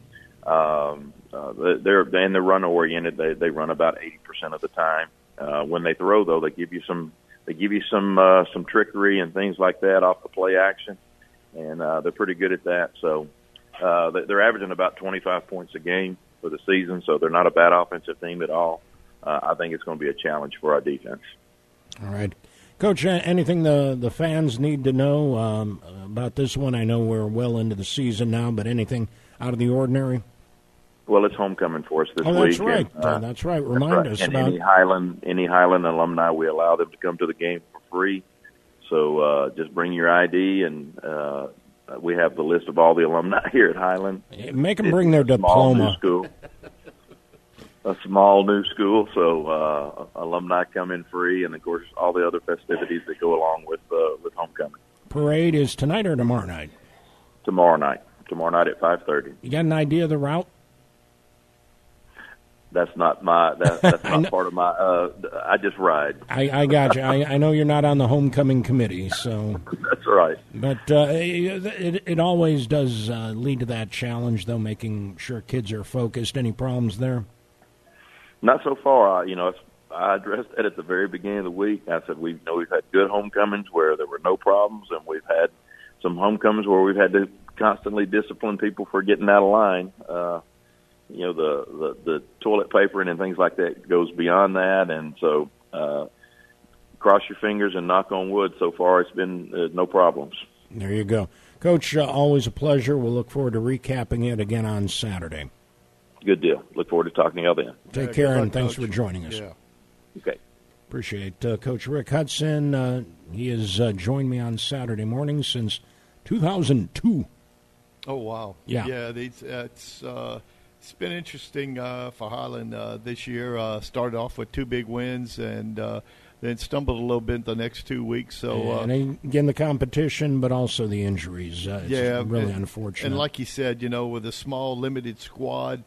um, uh, they're and they're run oriented. They they run about eighty percent of the time. Uh, when they throw, though, they give you some they give you some uh, some trickery and things like that off the play action and uh, they're pretty good at that. So uh, they're averaging about 25 points a game for the season, so they're not a bad offensive team at all. Uh, I think it's going to be a challenge for our defense. All right. Coach, anything the, the fans need to know um, about this one? I know we're well into the season now, but anything out of the ordinary? Well, it's homecoming for us this oh, that's week. Right. And, uh, that's right. Remind that's right. us and about any Highland any Highland alumni. We allow them to come to the game for free. So uh, just bring your ID, and uh, we have the list of all the alumni *laughs* here at Highland. Make them bring their diploma. School. a small new school, so uh, alumni come in free, and of course all the other festivities that go along with uh, with homecoming. Parade is tonight or tomorrow night? Tomorrow night. Tomorrow night at five thirty. You got an idea of the route? That's not my that, *laughs* that's not part of my. Uh, I just ride. I, I got you. I, I know you're not on the homecoming committee, so *laughs* that's right. But uh, it it always does uh, lead to that challenge, though, making sure kids are focused. Any problems there? Not so far. You know, I addressed that at the very beginning of the week. I said we you know we've had good homecomings where there were no problems, and we've had some homecomings where we've had to constantly discipline people for getting out of line. Uh, you know the, the the toilet papering and things like that goes beyond that, and so uh, cross your fingers and knock on wood. So far, it's been uh, no problems. There you go, Coach. Uh, always a pleasure. We'll look forward to recapping it again on Saturday. Good deal. Look forward to talking to y'all then. Take yeah, care, and thanks Coach. for joining us. Yeah. Okay. Appreciate uh, Coach Rick Hutson. Uh, he has uh, joined me on Saturday morning since 2002. Oh wow! Yeah, yeah. it's uh, it's been interesting uh, for Highland uh, this year. Uh, started off with two big wins and uh, then stumbled a little bit the next two weeks. So uh, and again, the competition, but also the injuries. Uh, yeah, really and, unfortunate. And like you said, you know, with a small, limited squad.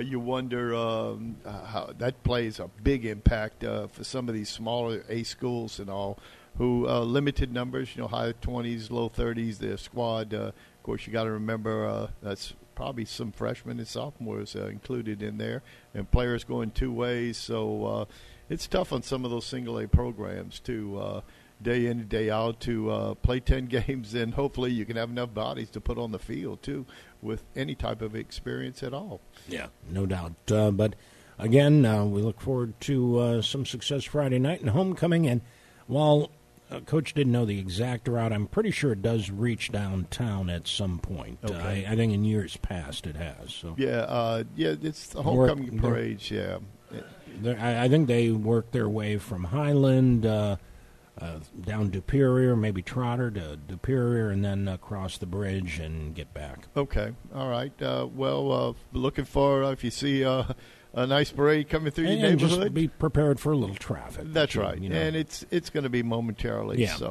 you wonder um, how that plays a big impact for some of these smaller A schools and all, who limited numbers, you know, high twenties, low thirties. Their squad, of course, you got to remember that's probably some freshmen and sophomores uh, included in there, and players going two ways. So uh, it's tough on some of those single A programs to uh, day in and day out to uh, play ten *laughs* games, and hopefully you can have enough bodies to put on the field too, with any type of experience at all. Yeah, no doubt. Uh, but again, uh, we look forward to uh, some success Friday night and homecoming. And while uh, Coach didn't know the exact route. I'm pretty sure it does reach downtown at some point. Uh, okay. Uh, I, I, think in years past it has. So yeah, uh, yeah, it's the homecoming work, parades. Yeah, I, I, think they work their way from Highland uh, uh, down Superior, maybe Trotter to Superior, and then across the bridge and get back. Okay, all right. well, looking for if you see a nice parade coming through and, your neighborhood. just be prepared for a little traffic. That's right, you know. and it's it's going to be momentarily. Yeah. So,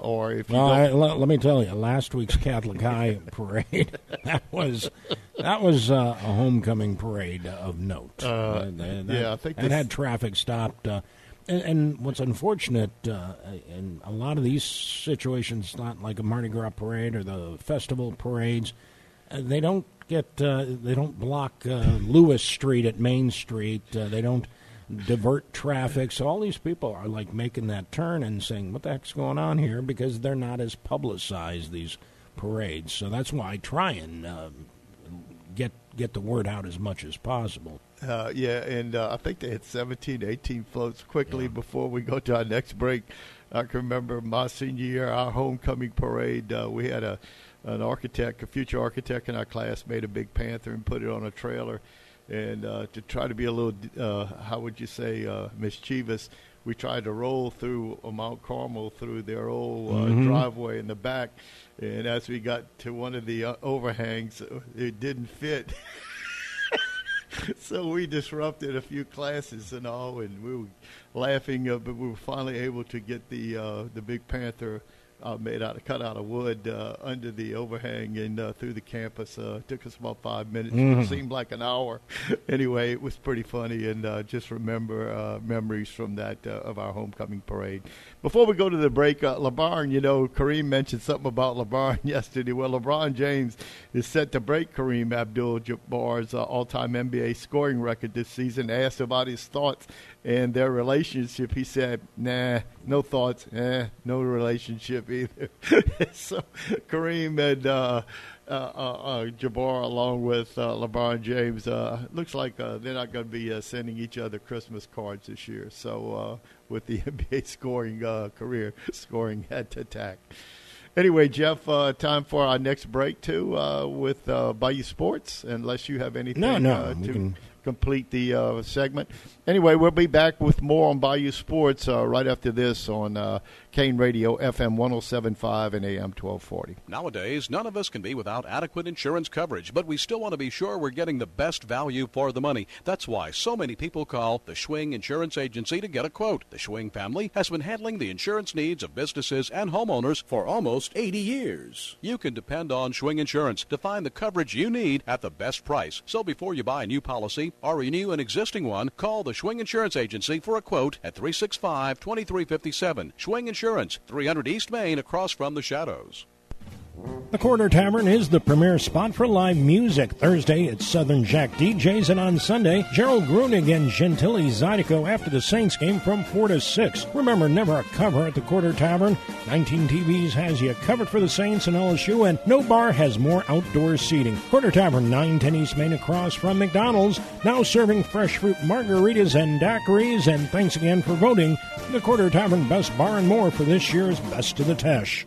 uh, or if well, I, let, let, me tell you, last week's Catholic High *laughs* parade *laughs* that was that was uh, a homecoming parade of note. Uh, that, yeah, I think that had traffic stopped. Uh, and, and, what's unfortunate uh, in a lot of these situations, not like a Mardi Gras parade or the festival parades, uh, they don't get uh, they don't block uh, Lewis Street at Main Street. Uh, they don't divert traffic. So all these people are like making that turn and saying, "What the heck's going on here?" Because they're not as publicized these parades. So that's why I try and uh, get get the word out as much as possible. Uh, yeah, and uh, I think they had 17, 18 floats quickly yeah. before we go to our next break. I can remember my senior year, our homecoming parade. Uh, we had a an architect, a future architect in our class, made a big panther and put it on a trailer. And uh, to try to be a little, uh, how would you say, uh, mischievous, we tried to roll through Mount Carmel through their old uh, mm-hmm. driveway in the back. And as we got to one of the uh, overhangs, it didn't fit. *laughs* so we disrupted a few classes and all, and we were laughing, uh, but we were finally able to get the uh, the big panther uh, made out of cut out of wood uh, under the overhang and uh, through the campus. Uh, took us about five minutes. Mm. It seemed like an hour. *laughs* anyway, it was pretty funny, and uh, just remember uh, memories from that uh, of our homecoming parade. Before we go to the break, uh, LeBron, you know, Kareem mentioned something about LeBron *laughs* yesterday. Well, LeBron James is set to break Kareem Abdul-Jabbar's uh, all-time NBA scoring record this season. Asked about his thoughts and their relationship, he said, "Nah, no thoughts. Eh, no relationship *laughs* either." *laughs* so Kareem and uh, uh, uh, uh, Jabbar along with uh, LeBron James. Uh, looks like uh, they're not going to be sending each other Christmas cards this year. So with the *laughs* NBA scoring uh, career, *laughs* scoring head to attack. Anyway, Jeff, uh, time for our next break too uh, with uh, Bayou Sports. Unless you have anything no, no, uh, to can... complete the uh, segment. Anyway, we'll be back with more on Bayou Sports uh, right after this on uh, Kane Radio, FM 1075 and AM 1240. Nowadays, none of us can be without adequate insurance coverage, but we still want to be sure we're getting the best value for the money. That's why so many people call the Schwing Insurance Agency to get a quote. The Schwing family has been handling the insurance needs of businesses and homeowners for almost 80 years. You can depend on Schwing Insurance to find the coverage you need at the best price. So before you buy a new policy, or renew an existing one, call the Schwing Insurance Agency for a quote at 365 2357. Schwing Insurance, 300 East Main, across from the Shadows. The Quarter Tavern is the premier spot for live music. Thursday, it's Southern Jack DJs, and on Sunday, Gerald Grunig and Gentili Zydeco after the Saints game from 4 to 6. Remember, never a cover at the Quarter Tavern. 19 TVs has you covered for the Saints and LSU, and no bar has more outdoor seating. Quarter Tavern, 910 East Main across from McDonald's, now serving fresh fruit margaritas and daiquiris, and thanks again for voting the Quarter Tavern Best Bar and More for this year's Best of the Teche.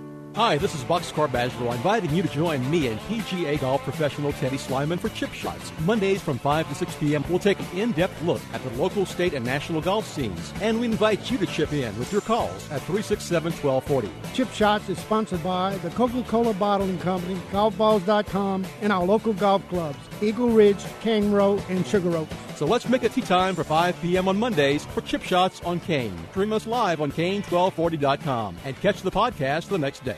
Hi, this is Boxcar Badgeville, inviting you to join me and PGA golf professional Teddy Slyman for Chip Shots. Mondays from 5 to 6 p.m., we'll take an in-depth look at the local, state, and national golf scenes. And we invite you to chip in with your calls at 367-1240. Chip Shots is sponsored by the Coca-Cola Bottling Company, GolfBalls.com, and our local golf clubs, Eagle Ridge, Cane Row, and Sugar Oaks. So let's make it tee time for 5 p.m. on Mondays for Chip Shots on Kane. Stream us live on Kane1240.com and catch the podcast the next day.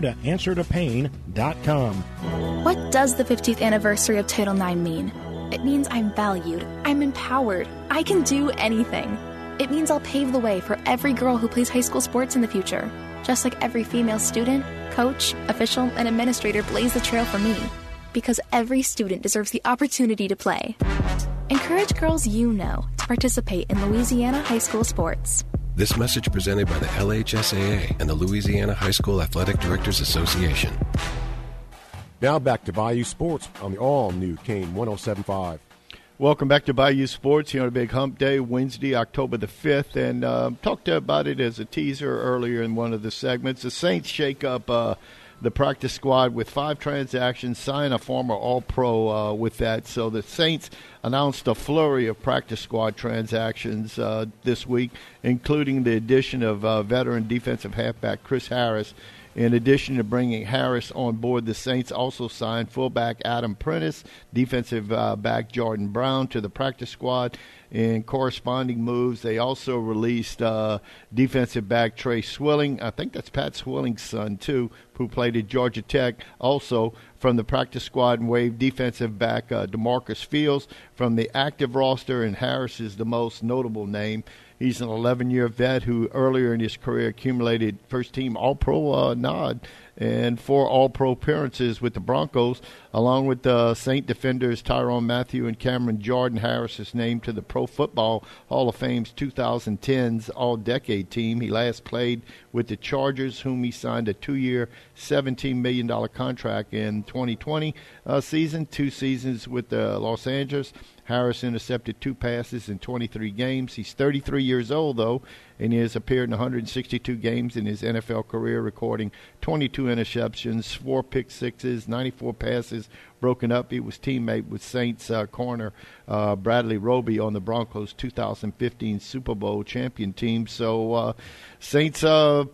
to answertopain.com. What does the 50th anniversary of Title IX mean? It means I'm valued, I'm empowered, I can do anything. It means I'll pave the way for every girl who plays high school sports in the future, just like every female student, coach, official, and administrator blaze the trail for me. Because every student deserves the opportunity to play. Encourage girls you know to participate in Louisiana high school sports. This message presented by the LHSAA and the Louisiana High School Athletic Directors Association. Now back to Bayou Sports on the all new Kane 1075. Welcome back to Bayou Sports here on a Big Hump Day, Wednesday, October the 5th. And uh, talked about it as a teaser earlier in one of the segments. The Saints shake up uh, the practice squad with five transactions, sign a former All Pro uh, with that. So the Saints announced a flurry of practice squad transactions uh, this week, including the addition of uh, veteran defensive halfback Chris Harris. In addition to bringing Harris on board, the Saints also signed fullback Adam Prentice, defensive uh, back Jordan Brown to the practice squad. In corresponding moves, they also released uh, defensive back Tre Swilling. I think that's Pat Swilling's son, too, who played at Georgia Tech. Also from the practice squad and waived defensive back uh, Demarcus Fields from the active roster, and Harris is the most notable name. He's an 11 year vet who earlier in his career accumulated first team All Pro uh, nod and four All Pro appearances with the Broncos, along with the Saint defenders Tyrann Mathieu and Cameron Jordan. Harris is named to the Pro Football Hall of Fame's 2010's All Decade team. He last played with the Chargers, whom he signed a two year, $17 million contract in 2020 uh, season, two seasons with the Los Angeles. Harris intercepted two passes in 23 games. He's 33 years old, though, and he has appeared in 162 games in his NFL career, recording 22 interceptions, four pick sixes, 94 passes broken up. He was teammate with Saints uh, corner uh, Bradley Roby on the Broncos' 2015 Super Bowl champion team. So uh, Saints uh,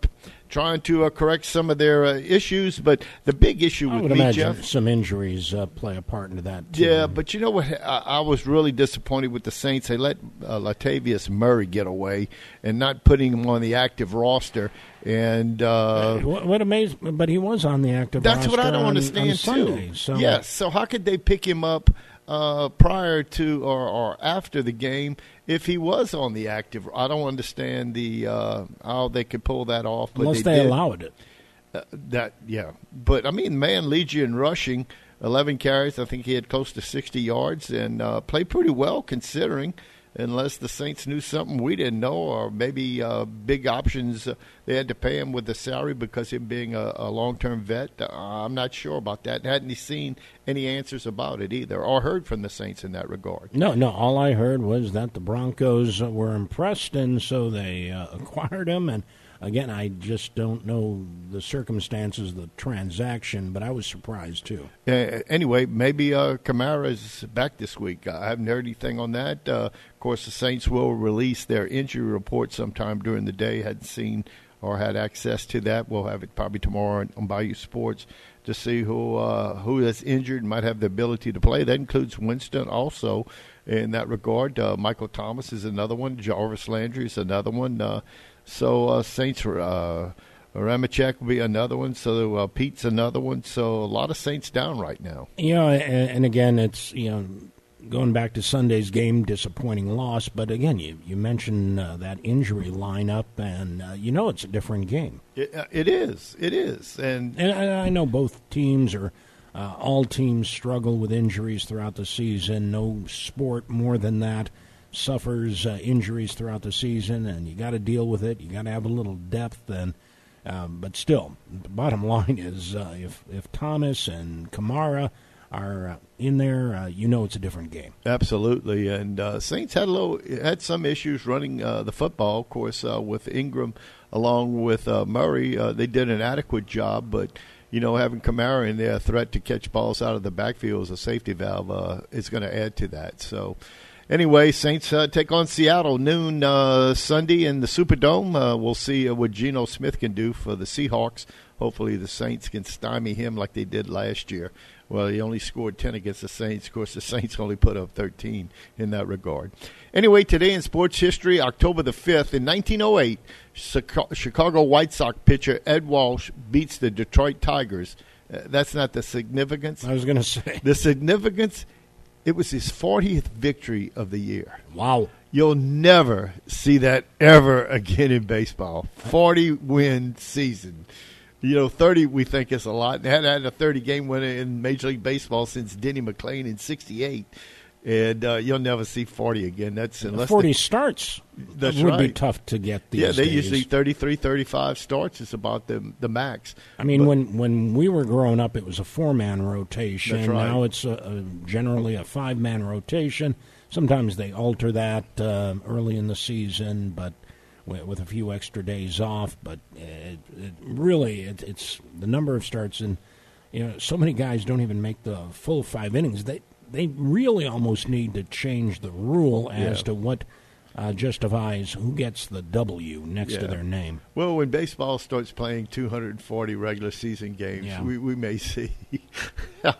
trying to uh, correct some of their uh, issues. But the big issue with would me, imagine Jeff, some injuries uh, play a part into that. Too. yeah, but you know what? I, I was really disappointed with the Saints. They let uh, Latavius Murray get away and not putting him on the active roster. And uh, what, what amazed, but he was on the active. that's what I don't on- understand on Sunday, too. So Yes. So how could they pick him up uh, prior to or, or after the game if he was on the active? I don't understand the uh, how they could pull that off. But unless they, they allowed it. Uh, that yeah, but I mean, man in rushing 11 carries. I think he had close to 60 yards and uh, played pretty well considering unless the Saints knew something we didn't know, or maybe uh, big options uh, they had to pay him with the salary because him being a, a long-term vet. Uh, I'm not sure about that. Hadn't he seen any answers about it either, or heard from the Saints in that regard. No, no. All I heard was that the Broncos were impressed, and so they uh, *laughs* acquired him and Again, I just don't know the circumstances of the transaction, but I was surprised too. Uh, anyway, maybe uh, Kamara is back this week. I haven't heard anything on that. Uh, of course, the Saints will release their injury report sometime during the day. Hadn't seen or had access to that. We'll have it probably tomorrow on Bayou Sports to see who uh, who is injured and might have the ability to play. That includes Winston also in that regard. Uh, Michael Thomas is another one. Jarvis Landry is another one. Uh, so uh, Saints, uh, will be another one. So uh, Pete's another one. So a lot of Saints down right now. Yeah, and, and again, it's you know going back to Sunday's game, disappointing loss. But again, you you mentioned uh, that injury lineup, and uh, you know it's a different game. It, uh, it is. It is, and and I, I know both teams are. Uh, all teams struggle with injuries throughout the season. No sport more than that suffers uh, injuries throughout the season, and you got to deal with it. You got to have a little depth, and um, but still, the bottom *laughs* line is uh, if if Thomas and Kamara are uh, in there, uh, you know it's a different game. Absolutely, and uh, Saints had a little had some issues running the football. Of course, with Ingram along with Murray, they did an adequate job, but you know, having Kamara in there, a threat to catch balls out of the backfield as a safety valve, uh, is going to add to that. So, Anyway, Saints uh, take on Seattle noon uh, Sunday in the Superdome. Uh, we'll see uh, what Geno Smith can do for the Seahawks. Hopefully, the Saints can stymie him like they did last year. Well, he only scored 10 against the Saints. Of course, the Saints *laughs* only put up 13 in that regard. Anyway, today in sports history, October the 5th, in 1908, Chicago White Sox pitcher Ed Walsh beats the Detroit Tigers. Uh, that's not the significance. I was going *laughs* to say. The significance it was his 40th victory of the year. Wow. You'll never see that ever again in baseball. 40 win season. You know, 30 we think is a lot. They hadn't had a 30 game winner in Major League Baseball since Denny McLain in 68 and uh, you'll never see 40 again. That's unless 40 they, starts. That's would right. be tough to get these Yeah, they days. usually 33, 35 starts is about the the max. I mean, but, when when we were growing up, it was a four man rotation. Right. Now it's a, a generally a five man rotation. Sometimes they alter that uh, early in the season, but with, with, a few extra days off. But it, it really, it, it's the number of starts and. You know, so many guys don't even make the full five innings. They they really almost need to change the rule as Yeah. to what uh, justifies who gets the W next to their name. Well, when baseball starts playing 240 regular season games, Yeah. we, we may *laughs* see. I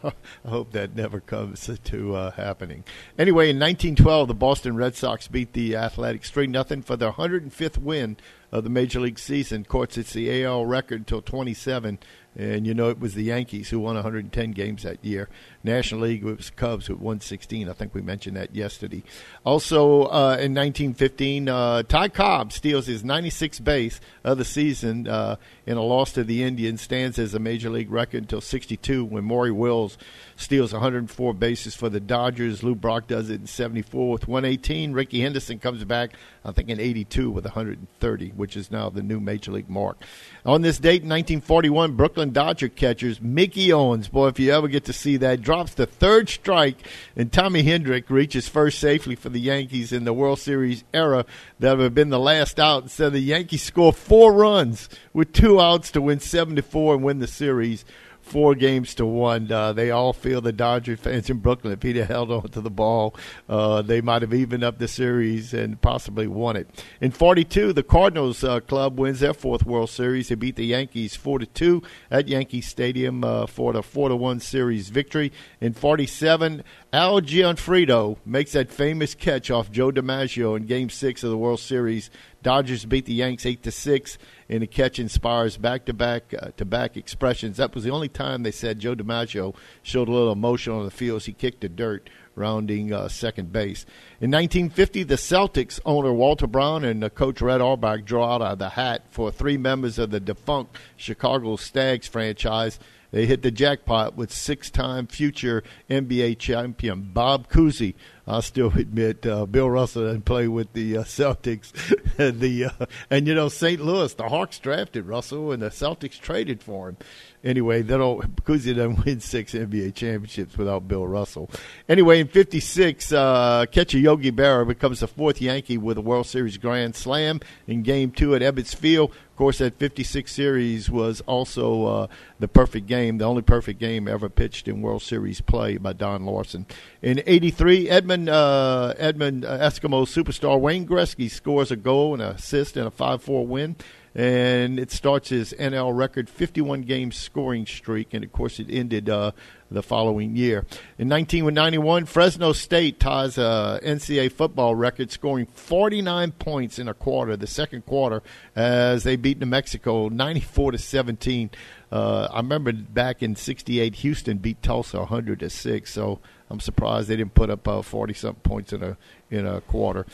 hope that never comes to uh, happening. Anyway, in 1912, the Boston Red Sox beat the Athletics 3 nothing for their 105th win of the Major League season. Of course, it's the AL record until 27. And you know it was the Yankees who won 110 games that year. National League was Cubs with 116. I think we mentioned that yesterday. Also uh, in 1915, uh, Ty Cobb steals his 96th base of the season uh, in a loss to the Indians. Stands as a major league record until 62 when Maury Wills steals 104 bases for the Dodgers. Lou Brock does it in 74 with 118. Rickey Henderson comes back, I think, in 82 with 130, which is now the new major league mark. On this date in 1941, Brooklyn Dodger catchers Mickey Owens, boy, if you ever get to see that, drops the third strike, and Tommy Henrich reaches first safely for the Yankees in the World Series era. That would have been the last out. Instead, the Yankees score four runs with two outs to win 74 and win the series four games to one. Uh, they all feel the Dodger fans in Brooklyn. If he'd held on to the ball, uh, they might have evened up the series and possibly won it. In 42, the Cardinals uh, club wins their fourth World Series. They beat the Yankees 4 to 2 at Yankee Stadium uh, for the 4 to 1 series victory. In 47, Al Gionfriddo makes that famous catch off Joe DiMaggio in Game 6 of the World Series. Dodgers beat the Yanks 8 to 6 and the catch inspires back-to-back uh, to back expressions. That was the only time they said Joe DiMaggio showed a little emotion on the field as he kicked the dirt rounding uh, second base. In 1950, the Celtics owner Walter Brown and uh, coach Red Auerbach draw out of the hat for three members of the defunct Chicago Stags franchise they hit the jackpot with six-time future NBA champion Bob Cousy. I still *laughs* admit uh, Bill Russell didn't play with the uh, Celtics. *laughs* the uh, and you know St. Louis, the Hawks drafted Russell, and the Celtics traded for him. Anyway, they don't Cousy doesn't win six NBA championships without Bill Russell. Anyway, in '56, uh, catcher Yogi Berra becomes the fourth Yankee with a World Series grand slam in Game Two at Ebbets Field. Of course, that 56 series was also uh, the perfect game, the only perfect game ever pitched in World Series play by Don Larsen. In '83, Edmund uh, Edmund uh, Eskimo superstar Wayne Gretzky scores a goal and an assist in a 5-4 win and it starts his NL record 51 game scoring streak, and of course it ended uh, the following year. In 1991, Fresno State ties a NCAA football record, scoring 49 points in a quarter, the second quarter, as they beat New Mexico 94 to 17. Uh, I remember back in '68, Houston beat Tulsa 100 to six. So I'm surprised they didn't put up 40 uh, something points in a in a quarter.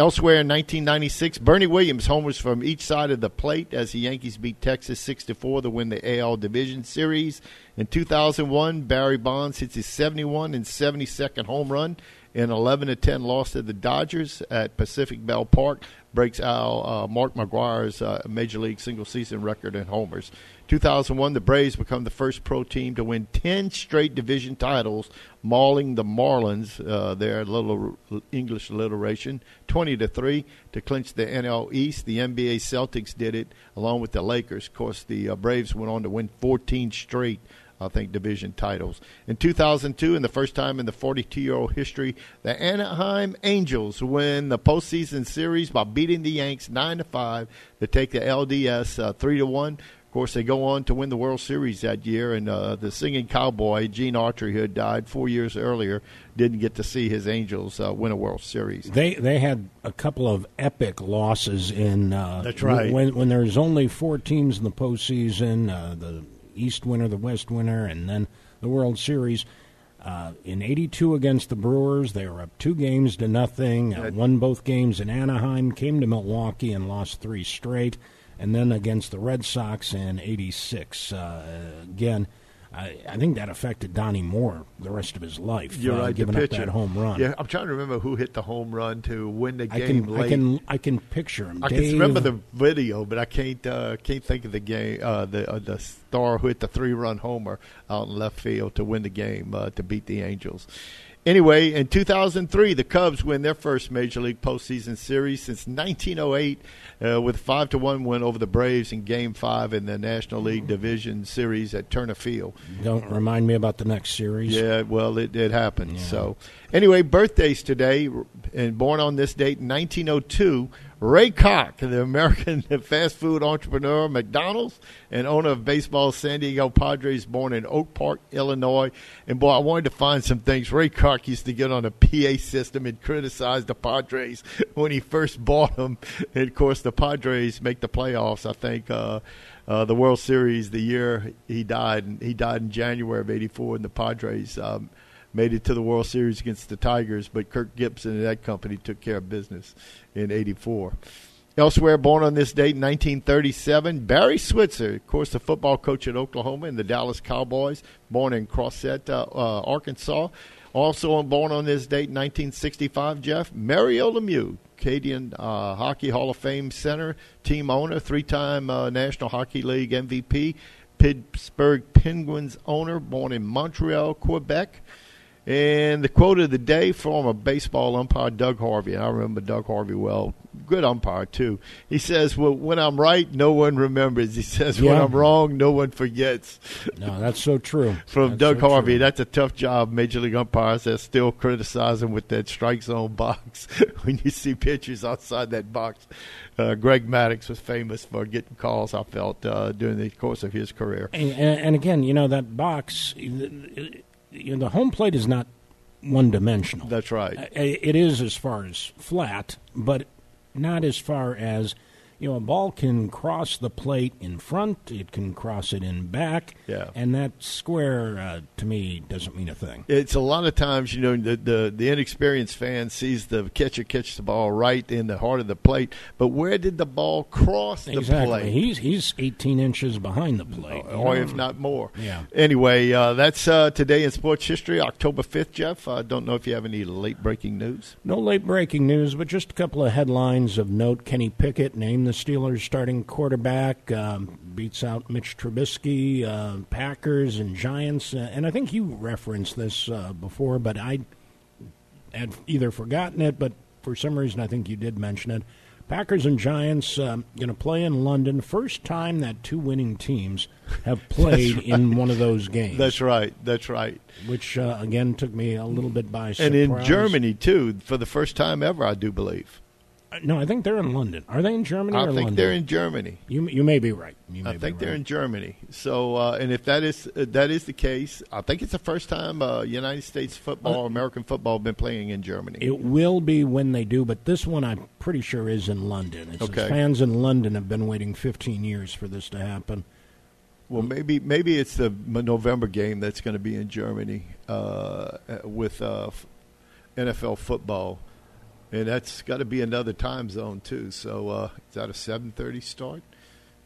Elsewhere in 1996, Bernie Williams homers from each side of the plate as the Yankees beat Texas 6 to 4 to win the AL Division Series. In 2001, Barry Bonds hits his 71 and 72nd home run in 11 to 10 loss to the Dodgers at Pacific Bell Park, breaks out uh, Mark McGwire's uh, Major League single season record in homers. 2001, the Braves become the first pro team to win 10 straight division titles, mauling the Marlins, uh, their little English alliteration, 20 to 3 to clinch the NL East. The NBA Celtics did it along with the Lakers. Of course, the uh, Braves went on to win 14 straight I think, division titles. In 2002, and the first time in the 42 year old history, the Anaheim Angels win the postseason series by beating the Yanks 9 to 5 to take the LDS uh, 3 to 1. Of course, they go on to win the World Series that year, and uh, the singing cowboy Gene Autry, who had died four years earlier, didn't get to see his Angels uh, win a World Series. They they had a couple of epic losses in. Uh, That's right. When when there's only four teams in the postseason, uh, the East winner, the West winner, and then the World Series. Uh, in 82 against the Brewers, they were up two games to nothing, uh, won both games in Anaheim, came to Milwaukee and lost three straight and then against the Red Sox in '86. Uh, again, I, I, think that affected Donnie Moore the rest of his life. You're uh, right, giving up that home run. Yeah, I'm trying to remember who hit the home run to win the I game can, late. I can I can picture him. I Dave, can remember the video, but I can't uh, can't think of the game. Uh, the uh, the star who hit the three run homer out in left field to win the game uh, to beat the Angels. Anyway, in 2003, the Cubs win their first Major League postseason series since 1908 uh, with five to one win over the Braves in Game Five in the National League Division Series at Turner Field. Don't remind me about the next series. Yeah, well, it, it happened. Yeah. So, anyway, birthdays today, and born on this date in 1902. Ray Kroc, the American *laughs* fast food entrepreneur, McDonald's, and owner of baseball San Diego Padres, born in Oak Park, Illinois. And boy, I wanted to find some things. Ray Kroc used to get on a PA system and criticize the Padres *laughs* when he first bought them. And of course, the Padres make the playoffs. I think uh, uh, the World Series the year he died. and He died in January of '84, and the Padres. Um, made it to the World Series against the Tigers, but Kirk Gibson and that company took care of business in 84. Elsewhere, born on this date in 1937, Barry Switzer, of course, the football coach at Oklahoma and the Dallas Cowboys, born in Crossett, uh, uh, Arkansas. Also born on this date in 1965, Jeff, Mario Lemieux, Canadian uh, Hockey Hall of Fame center, team owner, three-time uh, National Hockey League MVP, Pittsburgh Penguins owner, born in Montreal, Quebec. And the quote of the day from a baseball umpire, Doug Harvey. And I remember Doug Harvey well. Good umpire, too. He says, Well, when I'm right, no one remembers. He says, When I'm wrong, no one forgets. No, that's so true. *laughs* from that's Doug so Harvey. true. That's a tough job. Major League umpires that still criticizing with that strike zone box *laughs* when you see pitchers outside that box. Uh, Greg Maddux was famous for getting calls, I felt, uh, during the course of his career. And, and, and again, you know that box. You know, the home plate is not one dimensional. That's right. It is as far as flat, but not as far as you know, a ball can cross the plate in front, it can cross it in back, Yeah. and that square uh, to me doesn't mean a thing. It's a lot of times, you know, the, the the inexperienced fan sees the catcher catch the ball right in the heart of the plate, but where did the ball cross the exactly. plate? He's he's 18 inches behind the plate, you or if not more. Yeah. Anyway, uh, that's uh, today in sports history, October fifth. Jeff, I don't know if you have any late breaking news. No late breaking news, but just a couple of headlines of note. Kenny Pickett named the Steelers starting quarterback, um, beats out Mitch Trubisky, uh, Packers, and Giants. Uh, and I think you referenced this uh, before, but I had either forgotten it, but for some reason I think you did mention it. Packers and Giants um, going to play in London. First time that two winning teams have *laughs* played That's in one of those games. That's right. That's right. Which uh, again took me a little bit by surprise. And in Germany too, for the first time ever, I do believe. Uh, No, I think they're in London. Are they in Germany I think London? they're in Germany. You you may be right. You may I think they're right. in Germany. So, uh, and if that is uh, that is the case, I think it's the first time uh, United States football, American football, have been playing in Germany. It will be when they do, but this one I'm pretty sure is in London. It's Okay. Fans in London have been waiting 15 years for this to happen. Well, maybe maybe it's the November game that's going to be in Germany uh, uh, with uh, NFL football, and that's got to be another time zone too. So uh, is that a seven thirty start?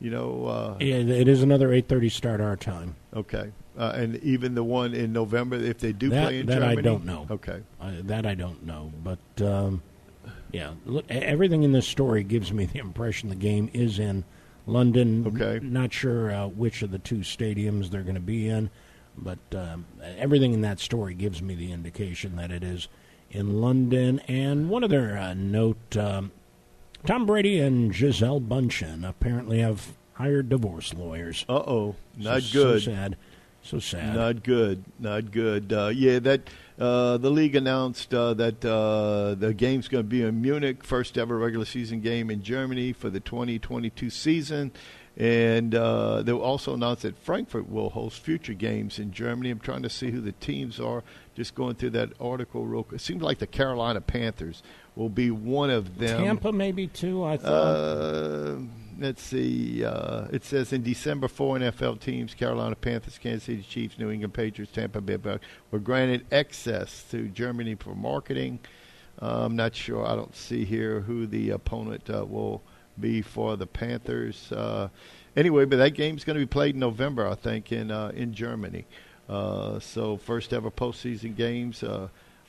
You know, uh, Yeah, it is another 8:30 start our time. okay, uh, and even the one in November if they do that play in that Germany. I don't know. Okay, I, that I don't know, but um, yeah, look, everything in this story gives me the impression the game is in London. Okay. not sure uh, which of the two stadiums they're going to be in, but um, everything in that story gives me the indication that it is in London. And one other uh, note: um, Tom Brady and Gisele Bundchen apparently have hired divorce lawyers. Uh oh, not So- good. So sad. So sad. Not good. Not good. Uh, yeah, that uh, the league announced uh, that uh, the game's going to be in Munich, first ever regular season game in Germany for the 2022 season. And uh, they also announced that Frankfurt will host future games in Germany. I'm trying to see who the teams are. Just going through that article real quick. It seems like the Carolina Panthers will be one of them. Tampa maybe too. I thought. Uh, let's see. Uh, it says in December, four NFL teams: Carolina Panthers, Kansas City Chiefs, New England Patriots, Tampa Bay Bucks were granted access to Germany for marketing. Uh, I'm not sure. I don't see here who the opponent uh, will be for the Panthers. Uh, anyway, but that game's going to be played in November, I think, in uh, in Germany. Uh, so first ever postseason games. Uh,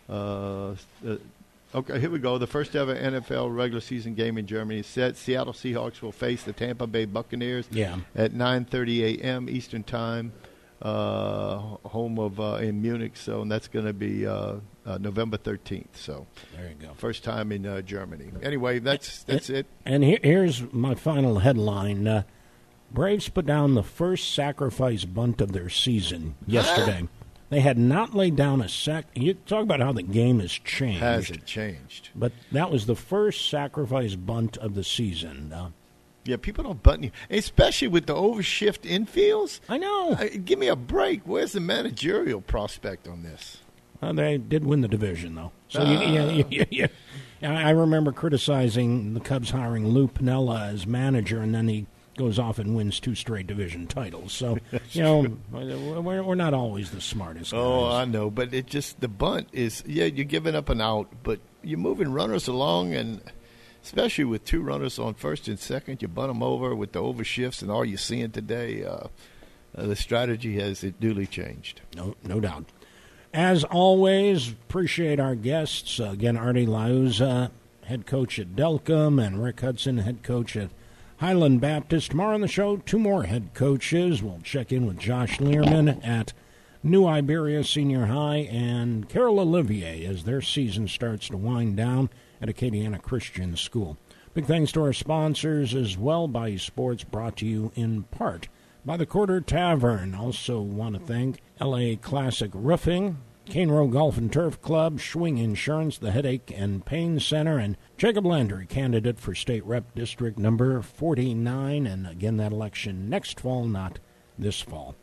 uh, uh, Okay, here we go. The first ever NFL regular season game in Germany is set. Seattle Seahawks will face the Tampa Bay Buccaneers Yeah. at 9:30 a.m. Eastern Time, uh, home of uh, in Munich. So, and that's going to be uh, uh, November 13th. So, there you go. First time in uh, Germany. Anyway, that's that's it. And here, here's my final headline: uh, Braves put down the first sacrifice bunt of their season yesterday. They had not laid down a sac. You talk about how the game has changed. Has it changed? But that was the first sacrifice bunt of the season. Uh, Yeah, people don't button you, especially with the overshift infields. I know. give me a break. Where's the managerial prospect on this? Uh, they did win the division, though. So you, yeah, *laughs* yeah, yeah, yeah. I I remember criticizing the Cubs hiring Lou Piniella as manager, and then he goes off and wins two straight division titles. So *laughs* you know, we're, we're not always the smartest. Guys. Oh, I know, but it just the bunt is yeah, you're giving up an out, but you're moving runners along, and especially with two runners on first and second, you bunt them over with the overshifts and all you're seeing today. Uh, uh, the strategy has it duly changed. No, no doubt. As always, appreciate our guests. Uh, again, Artie Liuzza, head coach at Delcambre, and Rick Hutson, head coach at Highland Baptist. Tomorrow on the show, two more head coaches. We'll check in with Josh Learman at New Iberia Senior High and Carol Olivier as their season starts to wind down at Acadiana Christian School. Big thanks to our sponsors as well, Bayou Sports, brought to you in part by the Quarter Tavern. Also want to thank LA Classic Roofing, Cane Row Golf and Turf Club, Schwing Insurance, the Headache and Pain Center, and Jacob Landry, candidate for State Rep District number 49. And again, that election next fall, not this fall.